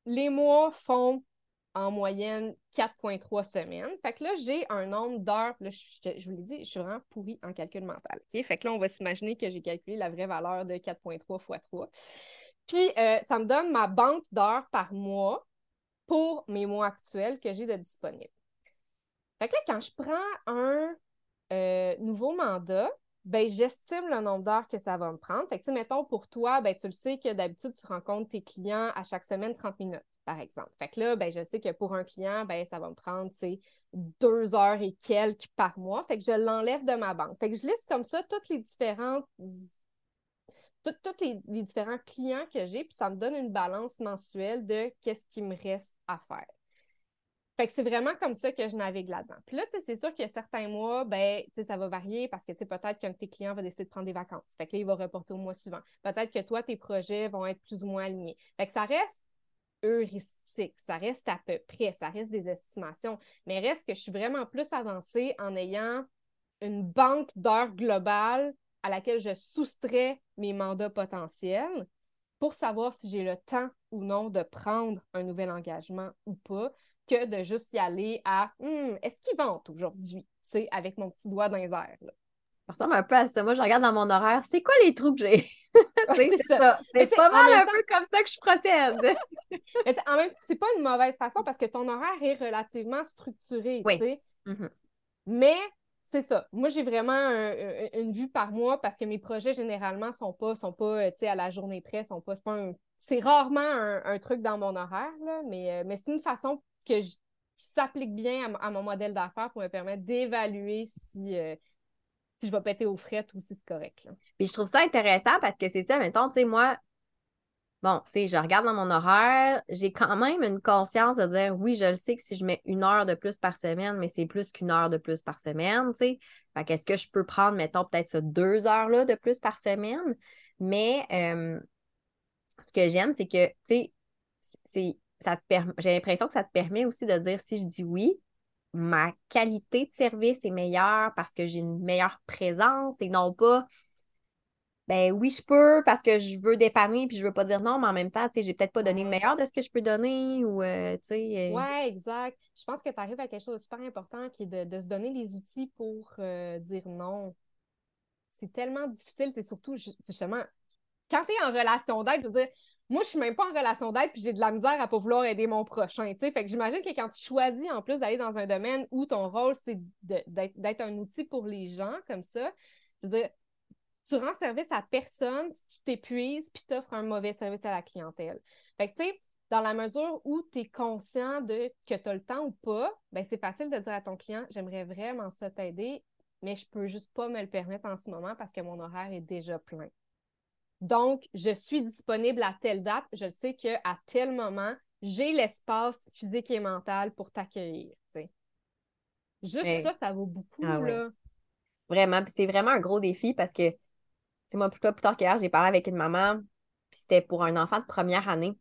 S3: les mois font en moyenne 4,3 semaines. Fait que là, j'ai un nombre d'heures. je, vous l'ai dit, je suis vraiment pourrie en calcul mental. Fait que là, on va s'imaginer que j'ai calculé la vraie valeur de 4,3 fois 3. Puis, euh, ça me donne ma banque d'heures par mois pour mes mois actuels que j'ai de disponibles. Fait que là, quand je prends un euh, nouveau mandat, ben, j'estime le nombre d'heures que ça va me prendre. Fait que, mettons, pour toi, ben, tu le sais que d'habitude, tu rencontres tes clients à chaque semaine 30 minutes, par exemple. Fait que là, ben, je sais que pour un client, ben, ça va me prendre, deux heures et quelques par mois. Fait que je l'enlève de ma banque. Fait que je liste comme ça toutes les différentes tous les, différents clients que j'ai, puis ça me donne une balance mensuelle de qu'est-ce qui me reste à faire. Fait que c'est vraiment comme ça que je navigue là-dedans. Puis là, c'est sûr qu'il y a certains mois, ben, ça va varier parce que peut-être qu'un de tes clients va décider de prendre des vacances. Fait que là, il va reporter au mois suivant. Peut-être que toi, tes projets vont être plus ou moins alignés. Fait que ça reste heuristique, ça reste à peu près, ça reste des estimations. Mais reste que je suis vraiment plus avancée en ayant une banque d'heures globale à laquelle je soustrais mes mandats potentiels pour savoir si j'ai le temps ou non de prendre un nouvel engagement ou pas, que de juste y aller à hum, est-ce qu'il vente aujourd'hui, tu sais, avec mon petit doigt dans les airs. Là?
S1: Ça ressemble un peu à ça. Moi, je regarde dans mon horaire, c'est quoi les trous que j'ai? c'est ça. C'est pas mal un peu comme ça que je procède.
S3: en même temps, c'est pas une mauvaise façon parce que ton horaire est relativement structuré, tu sais. Mm-hmm. Mais c'est ça. Moi, j'ai vraiment une vue par mois parce que mes projets, généralement, sont pas, sont pas euh, à la journée près, sont pas, c'est rarement un, truc dans mon horaire, mais, euh, mais c'est une façon que qui s'applique bien à, mon modèle d'affaires pour me permettre d'évaluer si, euh, si je vais péter aux frettes ou si c'est correct.
S1: Puis je trouve ça intéressant parce que c'est ça, mettons, tu sais, moi, bon, tu sais, je regarde dans mon horaire, j'ai quand même une conscience de dire oui, je le sais que si je mets une heure de plus par semaine, mais c'est plus qu'une heure de plus par semaine, tu sais. Fait qu'est-ce que je peux prendre, mettons, peut-être ça deux heures-là de plus par semaine? Mais euh, ce que j'aime, c'est que, tu sais, c'est, ça te j'ai l'impression que ça te permet aussi de dire si je dis oui, ma qualité de service est meilleure parce que j'ai une meilleure présence et non pas ben oui, je peux parce que je veux dépanner puis je veux pas dire non, mais en même temps, tu sais, j'ai peut-être pas donné le meilleur de ce que je peux donner ou, euh, tu sais.
S3: Euh. Ouais, exact. Je pense que tu arrives à quelque chose de super important qui est de, se donner les outils pour euh, dire non. C'est tellement difficile, c'est surtout justement quand tu es en relation d'aide, je veux dire, moi, je suis même pas en relation d'aide puis j'ai de la misère à pas vouloir aider mon prochain. Fait que j'imagine que quand tu choisis en plus d'aller dans un domaine où ton rôle, c'est d'être un outil pour les gens comme ça, tu rends service à personne si tu t'épuises puis t'offres un mauvais service à la clientèle. Fait que, tu sais, dans la mesure où tu es conscient de que tu as le temps ou pas, ben c'est facile de dire à ton client j'aimerais vraiment ça t'aider, mais je peux juste pas me le permettre en ce moment parce que mon horaire est déjà plein. Donc, je suis disponible à telle date, je sais qu'à tel moment, j'ai l'espace physique et mental pour t'accueillir. Juste ça, ça vaut beaucoup. Ah là.
S1: Vraiment, puis c'est vraiment un gros défi parce que c'est moi, plus, plus tard qu'hier, j'ai parlé avec une maman, puis c'était pour un enfant de première année.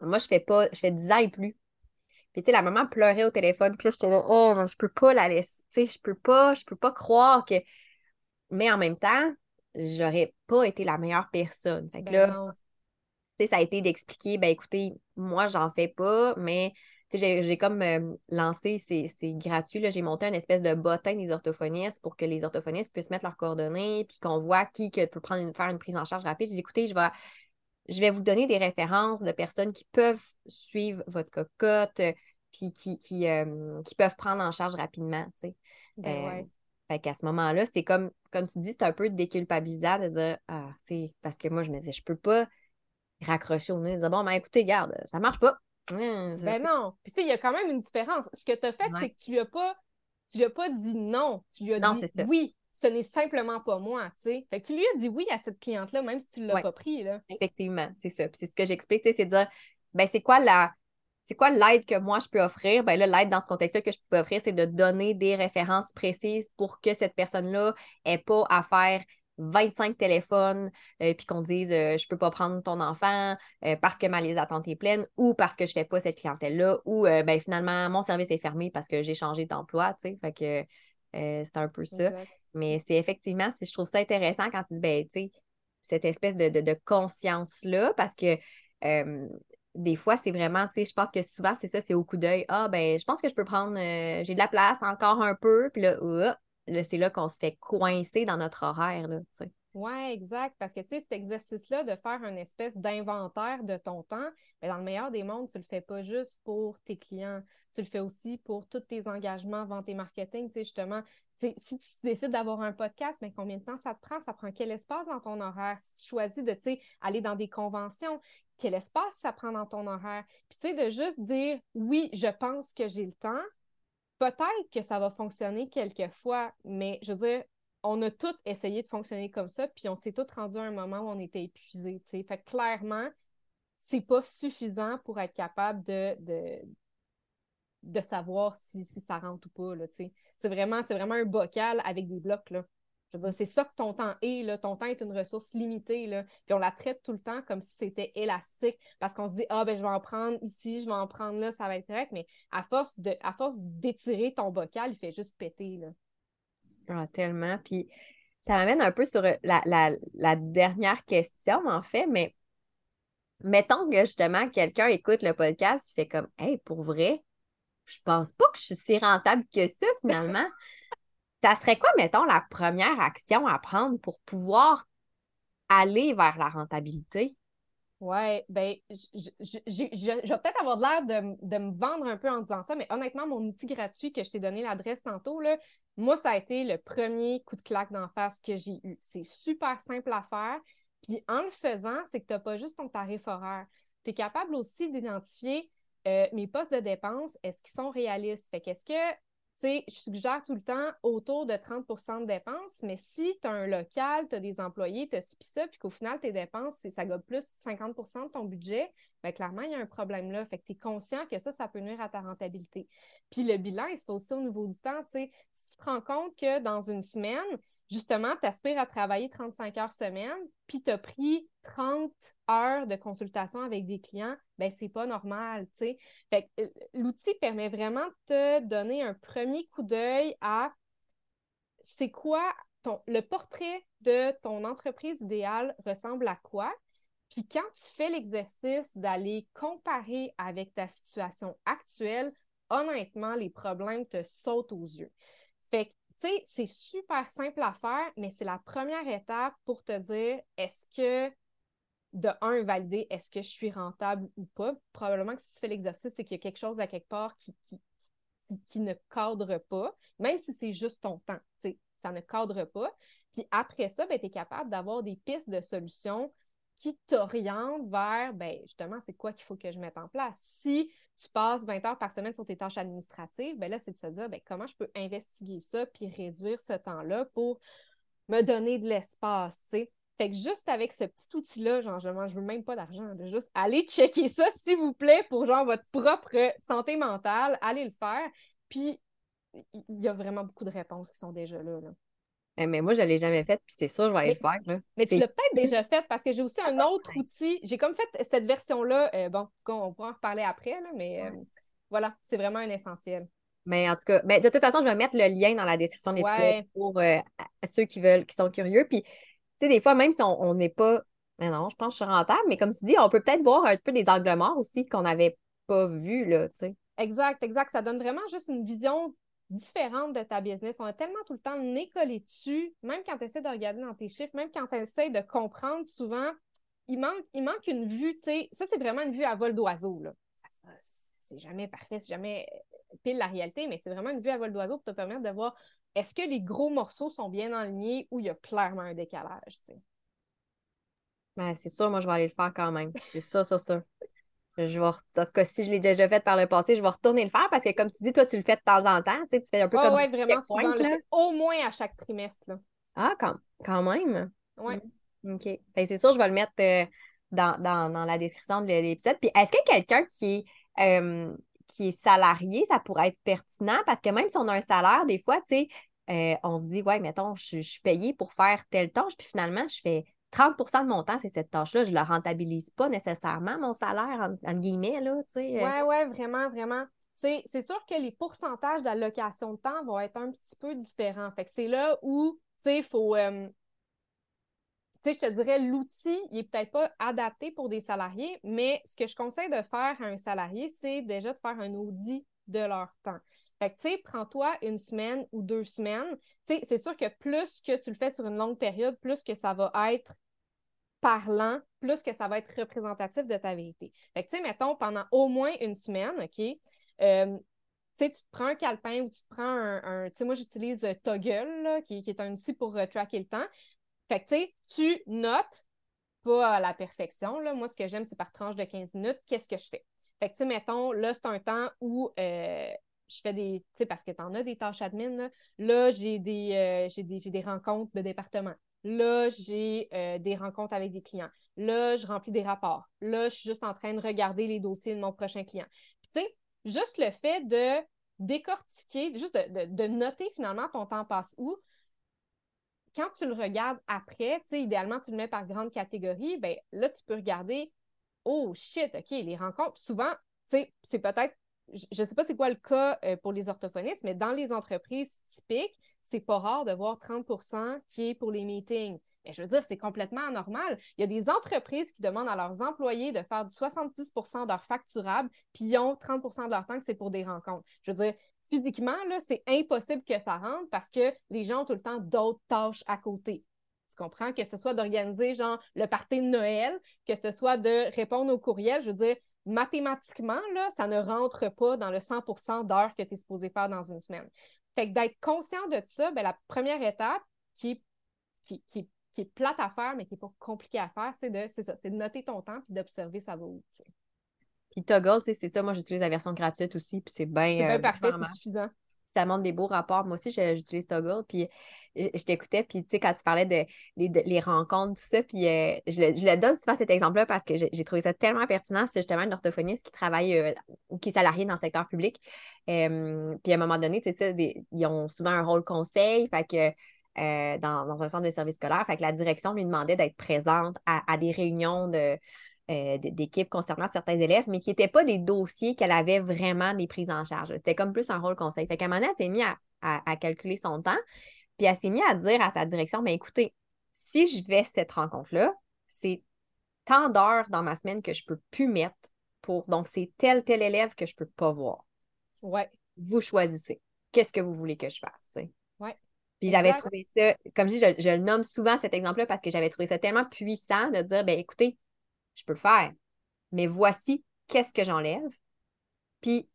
S1: Moi, je fais pas, je fais 10 ans et plus. Puis, tu sais, la maman pleurait au téléphone, puis là, j'étais là, oh, je peux pas la laisser, tu sais, je peux pas, je peux pas croire que. Mais en même temps, j'aurais pas été la meilleure personne. Fait que ben là, tu sais, ça a été d'expliquer, ben écoutez, moi, j'en fais pas, mais j'ai comme euh, lancé, c'est gratuit, j'ai monté une espèce de bottin des orthophonistes pour que les orthophonistes puissent mettre leurs coordonnées, puis qu'on voit qui que peut prendre une, faire une prise en charge rapide. J'ai dit, écoutez, je vais, je vais vous donner des références de personnes qui peuvent suivre votre cocotte, euh, puis qui, qui, euh, qui, peuvent prendre en charge rapidement. Ben fait qu'à ce moment-là, c'est comme, comme tu dis, c'est un peu déculpabilisant de dire, ah, tu sais, parce que moi, je me disais, je peux pas raccrocher au nez et dire, bon, ben écoutez, garde, ça marche pas
S3: ben non. Puis, tu sais, il y a quand même une différence. Ce que tu as fait, c'est que tu lui as pas, tu lui as pas dit non. Tu lui as dit oui. Ce n'est simplement pas moi, tu sais. Fait que tu lui as dit oui à cette cliente-là, même si tu ne l'as pas pris, là.
S1: Effectivement, c'est ça. Puis c'est ce que j'explique, c'est de dire, ben c'est quoi la, c'est quoi l'aide que moi je peux offrir? Ben là, l'aide dans ce contexte-là que je peux offrir, c'est de donner des références précises pour que cette personne-là n'ait pas à faire 25 téléphones, euh, puis qu'on dise je je peux pas prendre ton enfant parce que ma liste d'attente est pleine ou parce que je fais pas cette clientèle-là ou ben, finalement mon service est fermé parce que j'ai changé d'emploi, tu sais. Fait que c'est un peu ça. Mais c'est effectivement, je trouve ça intéressant quand tu dis, ben, tu sais, cette espèce de, conscience-là, parce que des fois, c'est vraiment, tu sais, je pense que souvent, c'est ça, c'est au coup d'œil. Ah, ben, je pense que je peux prendre, euh, j'ai de la place encore un peu, puis là, là c'est là qu'on se fait coincer dans notre horaire, là, tu sais.
S3: Oui, exact. Parce que, tu sais, cet exercice-là de faire une espèce d'inventaire de ton temps, mais ben, dans le meilleur des mondes, tu le fais pas juste pour tes clients. Tu le fais aussi pour tous tes engagements, vente et marketing. Tu sais, justement, si tu décides d'avoir un podcast, mais combien de temps ça te prend? Ça prend quel espace dans ton horaire? Si tu choisis de, tu sais, aller dans des conventions, quel espace ça prend dans ton horaire? Puis, tu sais, de juste dire, oui, je pense que j'ai le temps, peut-être que ça va fonctionner quelquefois, mais je veux dire, on a tous essayé de fonctionner comme ça, puis on s'est tous rendus à un moment où on était épuisés. Fait que clairement, c'est pas suffisant pour être capable de, savoir si, ça rentre ou pas. C'est vraiment, un bocal avec des blocs. Je veux dire, c'est ça que ton temps est. Ton temps est une ressource limitée. Là. Puis on la traite tout le temps comme si c'était élastique parce qu'on se dit Ah, ben, je vais en prendre ici, je vais en prendre là, ça va être correct. Mais à force d'étirer ton bocal, il fait juste péter.
S1: Ah, tellement. Puis ça m'amène un peu sur la, dernière question, en fait, mais mettons que justement quelqu'un écoute le podcast, fait comme Hey, pour vrai, je pense pas que je suis si rentable que ça, finalement. ça serait quoi, mettons, la première action à prendre pour pouvoir aller vers la rentabilité?
S3: Ouais, ben, je, vais peut-être avoir l'air de, me vendre un peu en disant ça, mais honnêtement, mon outil gratuit que je t'ai donné l'adresse tantôt, là, moi, ça a été le premier coup de claque d'en face que j'ai eu. C'est super simple à faire. Puis en le faisant, c'est que tu n'as pas juste ton tarif horaire. Tu es capable aussi d'identifier euh, mes postes de dépenses, est-ce qu'ils sont réalistes? Fait qu'est-ce que je suggère tout le temps autour de 30% de dépenses, mais si tu as un local, tu as des employés, tu as ci ça, puis qu'au final, tes dépenses, ça gobe plus de 50 de ton budget, bien, clairement, il y a un problème là. Fait que tu es conscient que ça, ça peut nuire à ta rentabilité. Puis le bilan, il se fait aussi au niveau du temps. Si tu te rends compte que dans une semaine, justement, tu aspires à travailler 35 heures semaine, puis tu as pris 30 heures de consultation avec des clients, ben c'est pas normal, tu sais. Euh, l'outil permet vraiment de te donner un premier coup d'œil à c'est quoi ton, le portrait de ton entreprise idéale ressemble à quoi? Puis quand tu fais l'exercice d'aller comparer avec ta situation actuelle, honnêtement, les problèmes te sautent aux yeux. Fait c'est super simple à faire, mais c'est la première étape pour te dire est-ce que, de un, valider est-ce que je suis rentable ou pas? Probablement que si tu fais l'exercice, c'est qu'il y a quelque chose à quelque part qui, qui, ne cadre pas, même si c'est juste ton temps. Tu sais, ça ne cadre pas. Puis après ça, ben, tu es capable d'avoir des pistes de solutions qui t'orientent vers, ben, justement, c'est quoi qu'il faut que je mette en place. Si tu passes 20 heures par semaine sur tes tâches administratives, ben là, c'est de se dire ben, comment je peux investiguer ça puis réduire ce temps-là pour me donner de l'espace. Fait que juste avec ce petit outil-là, genre, je ne veux même pas d'argent. Juste aller checker ça, s'il vous plaît, pour genre votre propre santé mentale. Allez le faire. Puis, il y a vraiment beaucoup de réponses qui sont déjà là.
S1: Mais moi, je ne l'ai jamais fait, puis c'est sûr, je vais aller le faire.
S3: Mais tu l'as peut-être déjà fait parce que j'ai aussi un autre outil. J'ai comme fait cette version-là. Euh, bon, on pourra en reparler après, mais euh, voilà, c'est vraiment un essentiel.
S1: Mais en tout cas, ben, de toute façon, je vais mettre le lien dans la description de l'épisode pour euh, ceux qui veulent, qui sont curieux. Puis, tu sais, des fois, même si on n'est pas. Mais non, je pense que je suis rentable, mais comme tu dis, on peut peut-être voir un peu des angles morts aussi qu'on n'avait pas vus, là, tu sais.
S3: Exact, exact. Ça donne vraiment juste une vision différente de ta business. On a tellement tout le temps le dessus, même quand tu essaies de regarder dans tes chiffres, même quand tu essaies de comprendre, souvent, il manque, une vue, tu sais, ça c'est vraiment une vue à vol d'oiseau. C'est jamais parfait, c'est jamais pile la réalité, mais c'est vraiment une vue à vol d'oiseau pour te permettre de voir est-ce que les gros morceaux sont bien alignés ou il y a clairement un décalage. Tu
S1: ben, c'est sûr, moi je vais aller le faire quand même. C'est ça, ça, ça. Je vais, en tout cas, si je l'ai déjà fait par le passé, je vais retourner le faire parce que, comme tu dis, toi, tu le fais de temps en temps. Tu, sais, tu fais un peu comme.
S3: Oui, vraiment souvent. au moins à chaque trimestre. Là.
S1: Ah, quand, quand même.
S3: Oui.
S1: Mm, OK. Ben, c'est sûr, je vais le mettre euh, dans, dans, la description de l'épisode. Puis, est-ce que quelqu'un qui est. qui est salarié, ça pourrait être pertinent? Parce que même si on a un salaire, des fois, tu sais, euh, on se dit, ouais, mettons, je, suis payée pour faire telle tâche, puis finalement, je fais 30% de mon temps, c'est cette tâche-là. Je ne la rentabilise pas nécessairement, mon salaire, en, guillemets, là, tu sais.
S3: Euh. Ouais, vraiment, vraiment. C'est sûr que les pourcentages d'allocation de temps vont être un petit peu différents. Fait que c'est là où, tu sais, il faut... Euh, tu sais, je te dirais, l'outil, il n'est peut-être pas adapté pour des salariés, mais ce que je conseille de faire à un salarié, c'est déjà de faire un audit de leur temps. Fait que, tu sais, prends-toi une semaine ou deux semaines. Tu sais, c'est sûr que plus que tu le fais sur une longue période, plus que ça va être parlant, plus que ça va être représentatif de ta vérité. Fait que, tu sais, mettons, pendant au moins une semaine, OK, euh, tu sais, tu te prends un calepin ou tu te prends un, tu sais, moi, j'utilise Toggle, qui, est un outil pour euh, tracker le temps. Fait que, tu sais, tu notes, pas à la perfection, là. Moi, ce que j'aime, c'est par tranche de 15 minutes, qu'est-ce que je fais? Fait que, tu sais, mettons, là, c'est un temps où euh, je fais des, tu sais, parce que tu en as des tâches admin, là, j'ai des, euh, des, des, rencontres de département. Là, j'ai euh, des rencontres avec des clients. Là, je remplis des rapports. Là, je suis juste en train de regarder les dossiers de mon prochain client. tu sais, juste le fait de décortiquer, juste de, noter finalement ton temps passe où, quand tu le regardes après, tu sais, idéalement, tu le mets par grande catégorie, ben là, tu peux regarder, oh shit, OK, les rencontres, souvent, tu sais, c'est peut-être je ne sais pas c'est quoi le cas euh, pour les orthophonistes, mais dans les entreprises typiques, c'est pas rare de voir 30% qui est pour les meetings. Mais je veux dire, c'est complètement anormal. Il y a des entreprises qui demandent à leurs employés de faire du 70% d'heures facturables, puis ils ont 30% de leur temps que c'est pour des rencontres. Je veux dire, physiquement, c'est impossible que ça rentre parce que les gens ont tout le temps d'autres tâches à côté. Tu comprends? Que ce soit d'organiser, genre, le party de Noël, que ce soit de répondre aux courriels. Je veux dire, mathématiquement, là, ça ne rentre pas dans le 100% d'heures que tu es supposé faire dans une semaine. Fait que d'être conscient de ça, ben, la première étape qui est, qui, est plate à faire, mais qui n'est pas compliquée à faire, c'est de, ça, de noter ton temps et d'observer ça va où.
S1: Puis Toggle, c'est ça, moi j'utilise la version gratuite aussi, puis c'est bien.
S3: C'est bien euh, parfait, c'est suffisant
S1: ça montre des beaux rapports. Moi aussi, j'utilise Toggle, puis je, t'écoutais, puis tu sais, quand tu parlais de les, rencontres, tout ça, puis euh, je, le, donne souvent cet exemple-là parce que j'ai trouvé ça tellement pertinent. C'est justement une orthophoniste qui travaille euh, qui est salariée dans le secteur public. puis à un moment donné, tu sais, ils ont souvent un rôle conseil, fait que euh, dans, un centre de service scolaire, fait que la direction lui demandait d'être présente à des réunions de euh, d'équipe concernant certains élèves, mais qui n'étaient pas des dossiers qu'elle avait vraiment des prises en charge. C'était comme plus un rôle conseil. Fait qu'à un moment donné, elle s'est mise à, calculer son temps, puis elle s'est mise à dire à sa direction, mais écoutez, si je vais cette rencontre-là, c'est tant d'heures dans ma semaine que je ne peux plus mettre pour. Donc, c'est tel, tel élève que je ne peux pas voir.
S3: Ouais.
S1: Vous choisissez. Qu'est-ce que vous voulez que je fasse?
S3: Ouais.
S1: Puis j'avais trouvé ça, comme je dis, je, je, le nomme souvent cet exemple-là parce que j'avais trouvé ça tellement puissant de dire, ben écoutez, je peux le faire. Mais voici qu'est-ce que j'enlève. Puis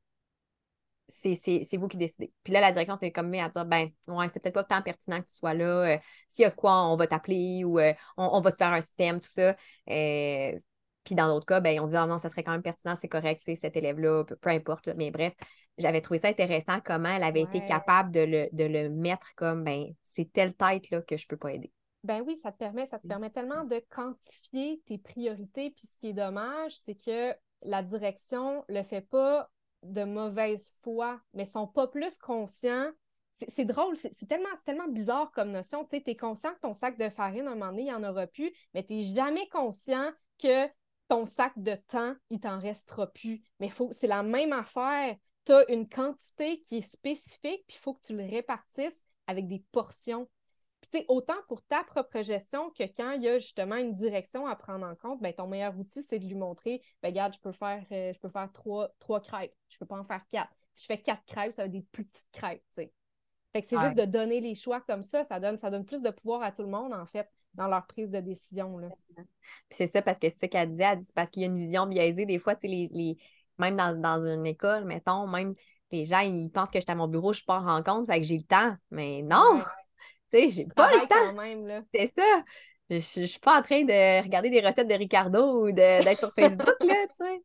S1: c'est vous qui décidez. Puis là, la direction s'est comme mis à dire ben, ouais, c'est peut-être pas tant pertinent que tu sois là. Euh, s'il y a quoi, on va t'appeler ou euh, on, va te faire un système, tout ça. Euh, puis dans d'autres cas, ben, on dit ah non, ça serait quand même pertinent, c'est correct, c'est cet élève-là, peu, importe. Mais bref, j'avais trouvé ça intéressant comment elle avait été capable de le, de le mettre comme ben, c'est telle tête là, que je peux pas aider.
S3: Ben oui, ça te permet, ça te permet tellement de quantifier tes priorités. Puis ce qui est dommage, c'est que la direction ne le fait pas de mauvaise foi, mais ne sont pas plus conscients. C'est drôle, c'est tellement, tellement bizarre comme notion. Tu es conscient que ton sac de farine, à un moment donné, il n'y en aura plus, mais tu n'es jamais conscient que ton sac de temps, il t'en restera plus. Mais c'est la même affaire. Tu as une quantité qui est spécifique, puis il faut que tu le répartisses avec des portions puis, autant pour ta propre gestion que quand il y a justement une direction à prendre en compte, ben, ton meilleur outil, c'est de lui montrer, ben, regarde, je peux faire, euh, je peux faire trois, trois crêpes, je peux pas en faire quatre. Si je fais quatre crêpes, ça va être des plus petites crêpes, Fait que c'est juste de donner les choix comme ça, ça donne, ça donne plus de pouvoir à tout le monde, en fait, dans leur prise de décision. Là.
S1: Puis c'est ça, parce que c'est ce qu'elle disait, elle dit, parce qu'il y a une vision biaisée. Des fois, tu sais, les, même dans, une école, mettons, même les gens, ils pensent que je suis à mon bureau, je suis pas en rencontre, fait que j'ai le temps. Mais non! Tu sais, j'ai pas le temps. C'est ça. Je, je, suis pas en train de regarder des recettes de Ricardo ou d'être sur Facebook, là, tu sais.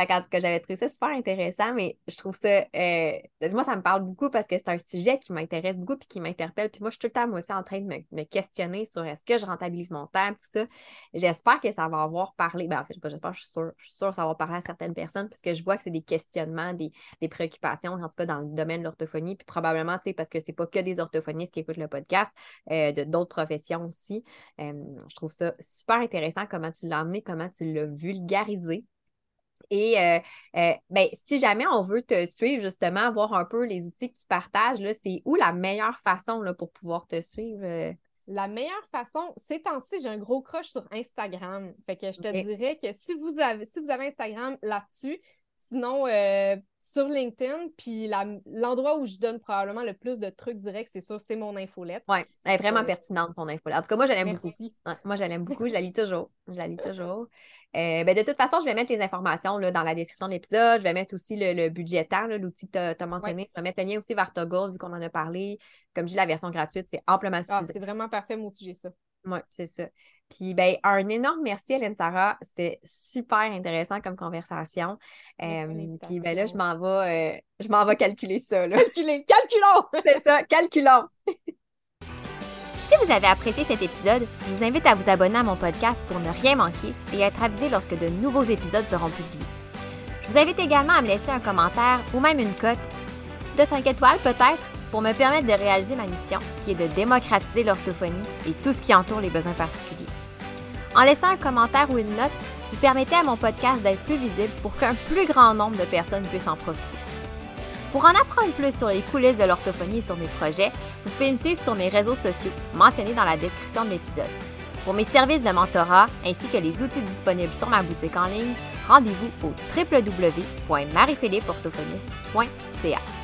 S1: Fait qu'en tout cas, j'avais trouvé ça super intéressant, mais je trouve ça. Euh, moi, ça me parle beaucoup parce que c'est un sujet qui m'intéresse beaucoup puis qui m'interpelle. Puis moi, je suis tout le temps, moi aussi, en train de me, questionner sur est-ce que je rentabilise mon temps, tout ça. J'espère que ça va avoir parlé. Ben, en fait, j'espère, je suis sûre, je suis sûre que ça va parler à certaines personnes parce que je vois que c'est des questionnements, des, préoccupations, en tout cas dans le domaine de l'orthophonie. Puis probablement, tu sais, parce que c'est pas que des orthophonistes qui écoutent le podcast, euh, de d'autres professions aussi. Euh, je trouve ça super intéressant comment tu l'as amené, comment tu l'as vulgarisé. Et euh, euh, ben, si jamais on veut te suivre, justement, voir un peu les outils que tu partages, c'est où la meilleure façon là, pour pouvoir te suivre? Euh?
S3: La meilleure façon, ces temps-ci, j'ai un gros crush sur Instagram. Fait que je te dirais que si vous avez, si vous avez Instagram là-dessus, sinon sur LinkedIn, puis l'endroit où je donne probablement le plus de trucs directs, c'est sûr, c'est mon infolette.
S1: Oui, elle est vraiment pertinente, ton infolette. En tout cas, moi, je l'aime beaucoup. moi, je l'aime beaucoup. Je la lis toujours. Je la lis toujours. Euh, ben, de toute façon, je vais mettre les informations là, dans la description de l'épisode. Je vais mettre aussi le, le budgétaire, l'outil que tu as, mentionné. Je vais mettre le lien aussi vers Toggle, vu qu'on en a parlé. Comme je dis, la version gratuite, c'est amplement ah, suffisant.
S3: c'est vraiment parfait, moi aussi, j'ai ça.
S1: Oui, c'est ça. Puis, ben, un énorme merci, Hélène Sarah. C'était super intéressant comme conversation. Euh, puis, ben là, je m'en vais, euh, je m'en vais calculer ça. Là.
S3: Calculer, calculons!
S1: c'est ça, calculons!
S2: Si vous avez apprécié cet épisode, je vous invite à vous abonner à mon podcast pour ne rien manquer et être avisé lorsque de nouveaux épisodes seront publiés. Je vous invite également à me laisser un commentaire ou même une cote de 5 étoiles peut-être pour me permettre de réaliser ma mission qui est de démocratiser l'orthophonie et tout ce qui entoure les besoins particuliers. En laissant un commentaire ou une note, vous permettez à mon podcast d'être plus visible pour qu'un plus grand nombre de personnes puissent en profiter. Pour en apprendre plus sur les coulisses de l'orthophonie et sur mes projets, vous pouvez me suivre sur mes réseaux sociaux mentionnés dans la description de l'épisode. Pour mes services de mentorat ainsi que les outils disponibles sur ma boutique en ligne, rendez-vous au www.mariephilippeorthophoniste.ca.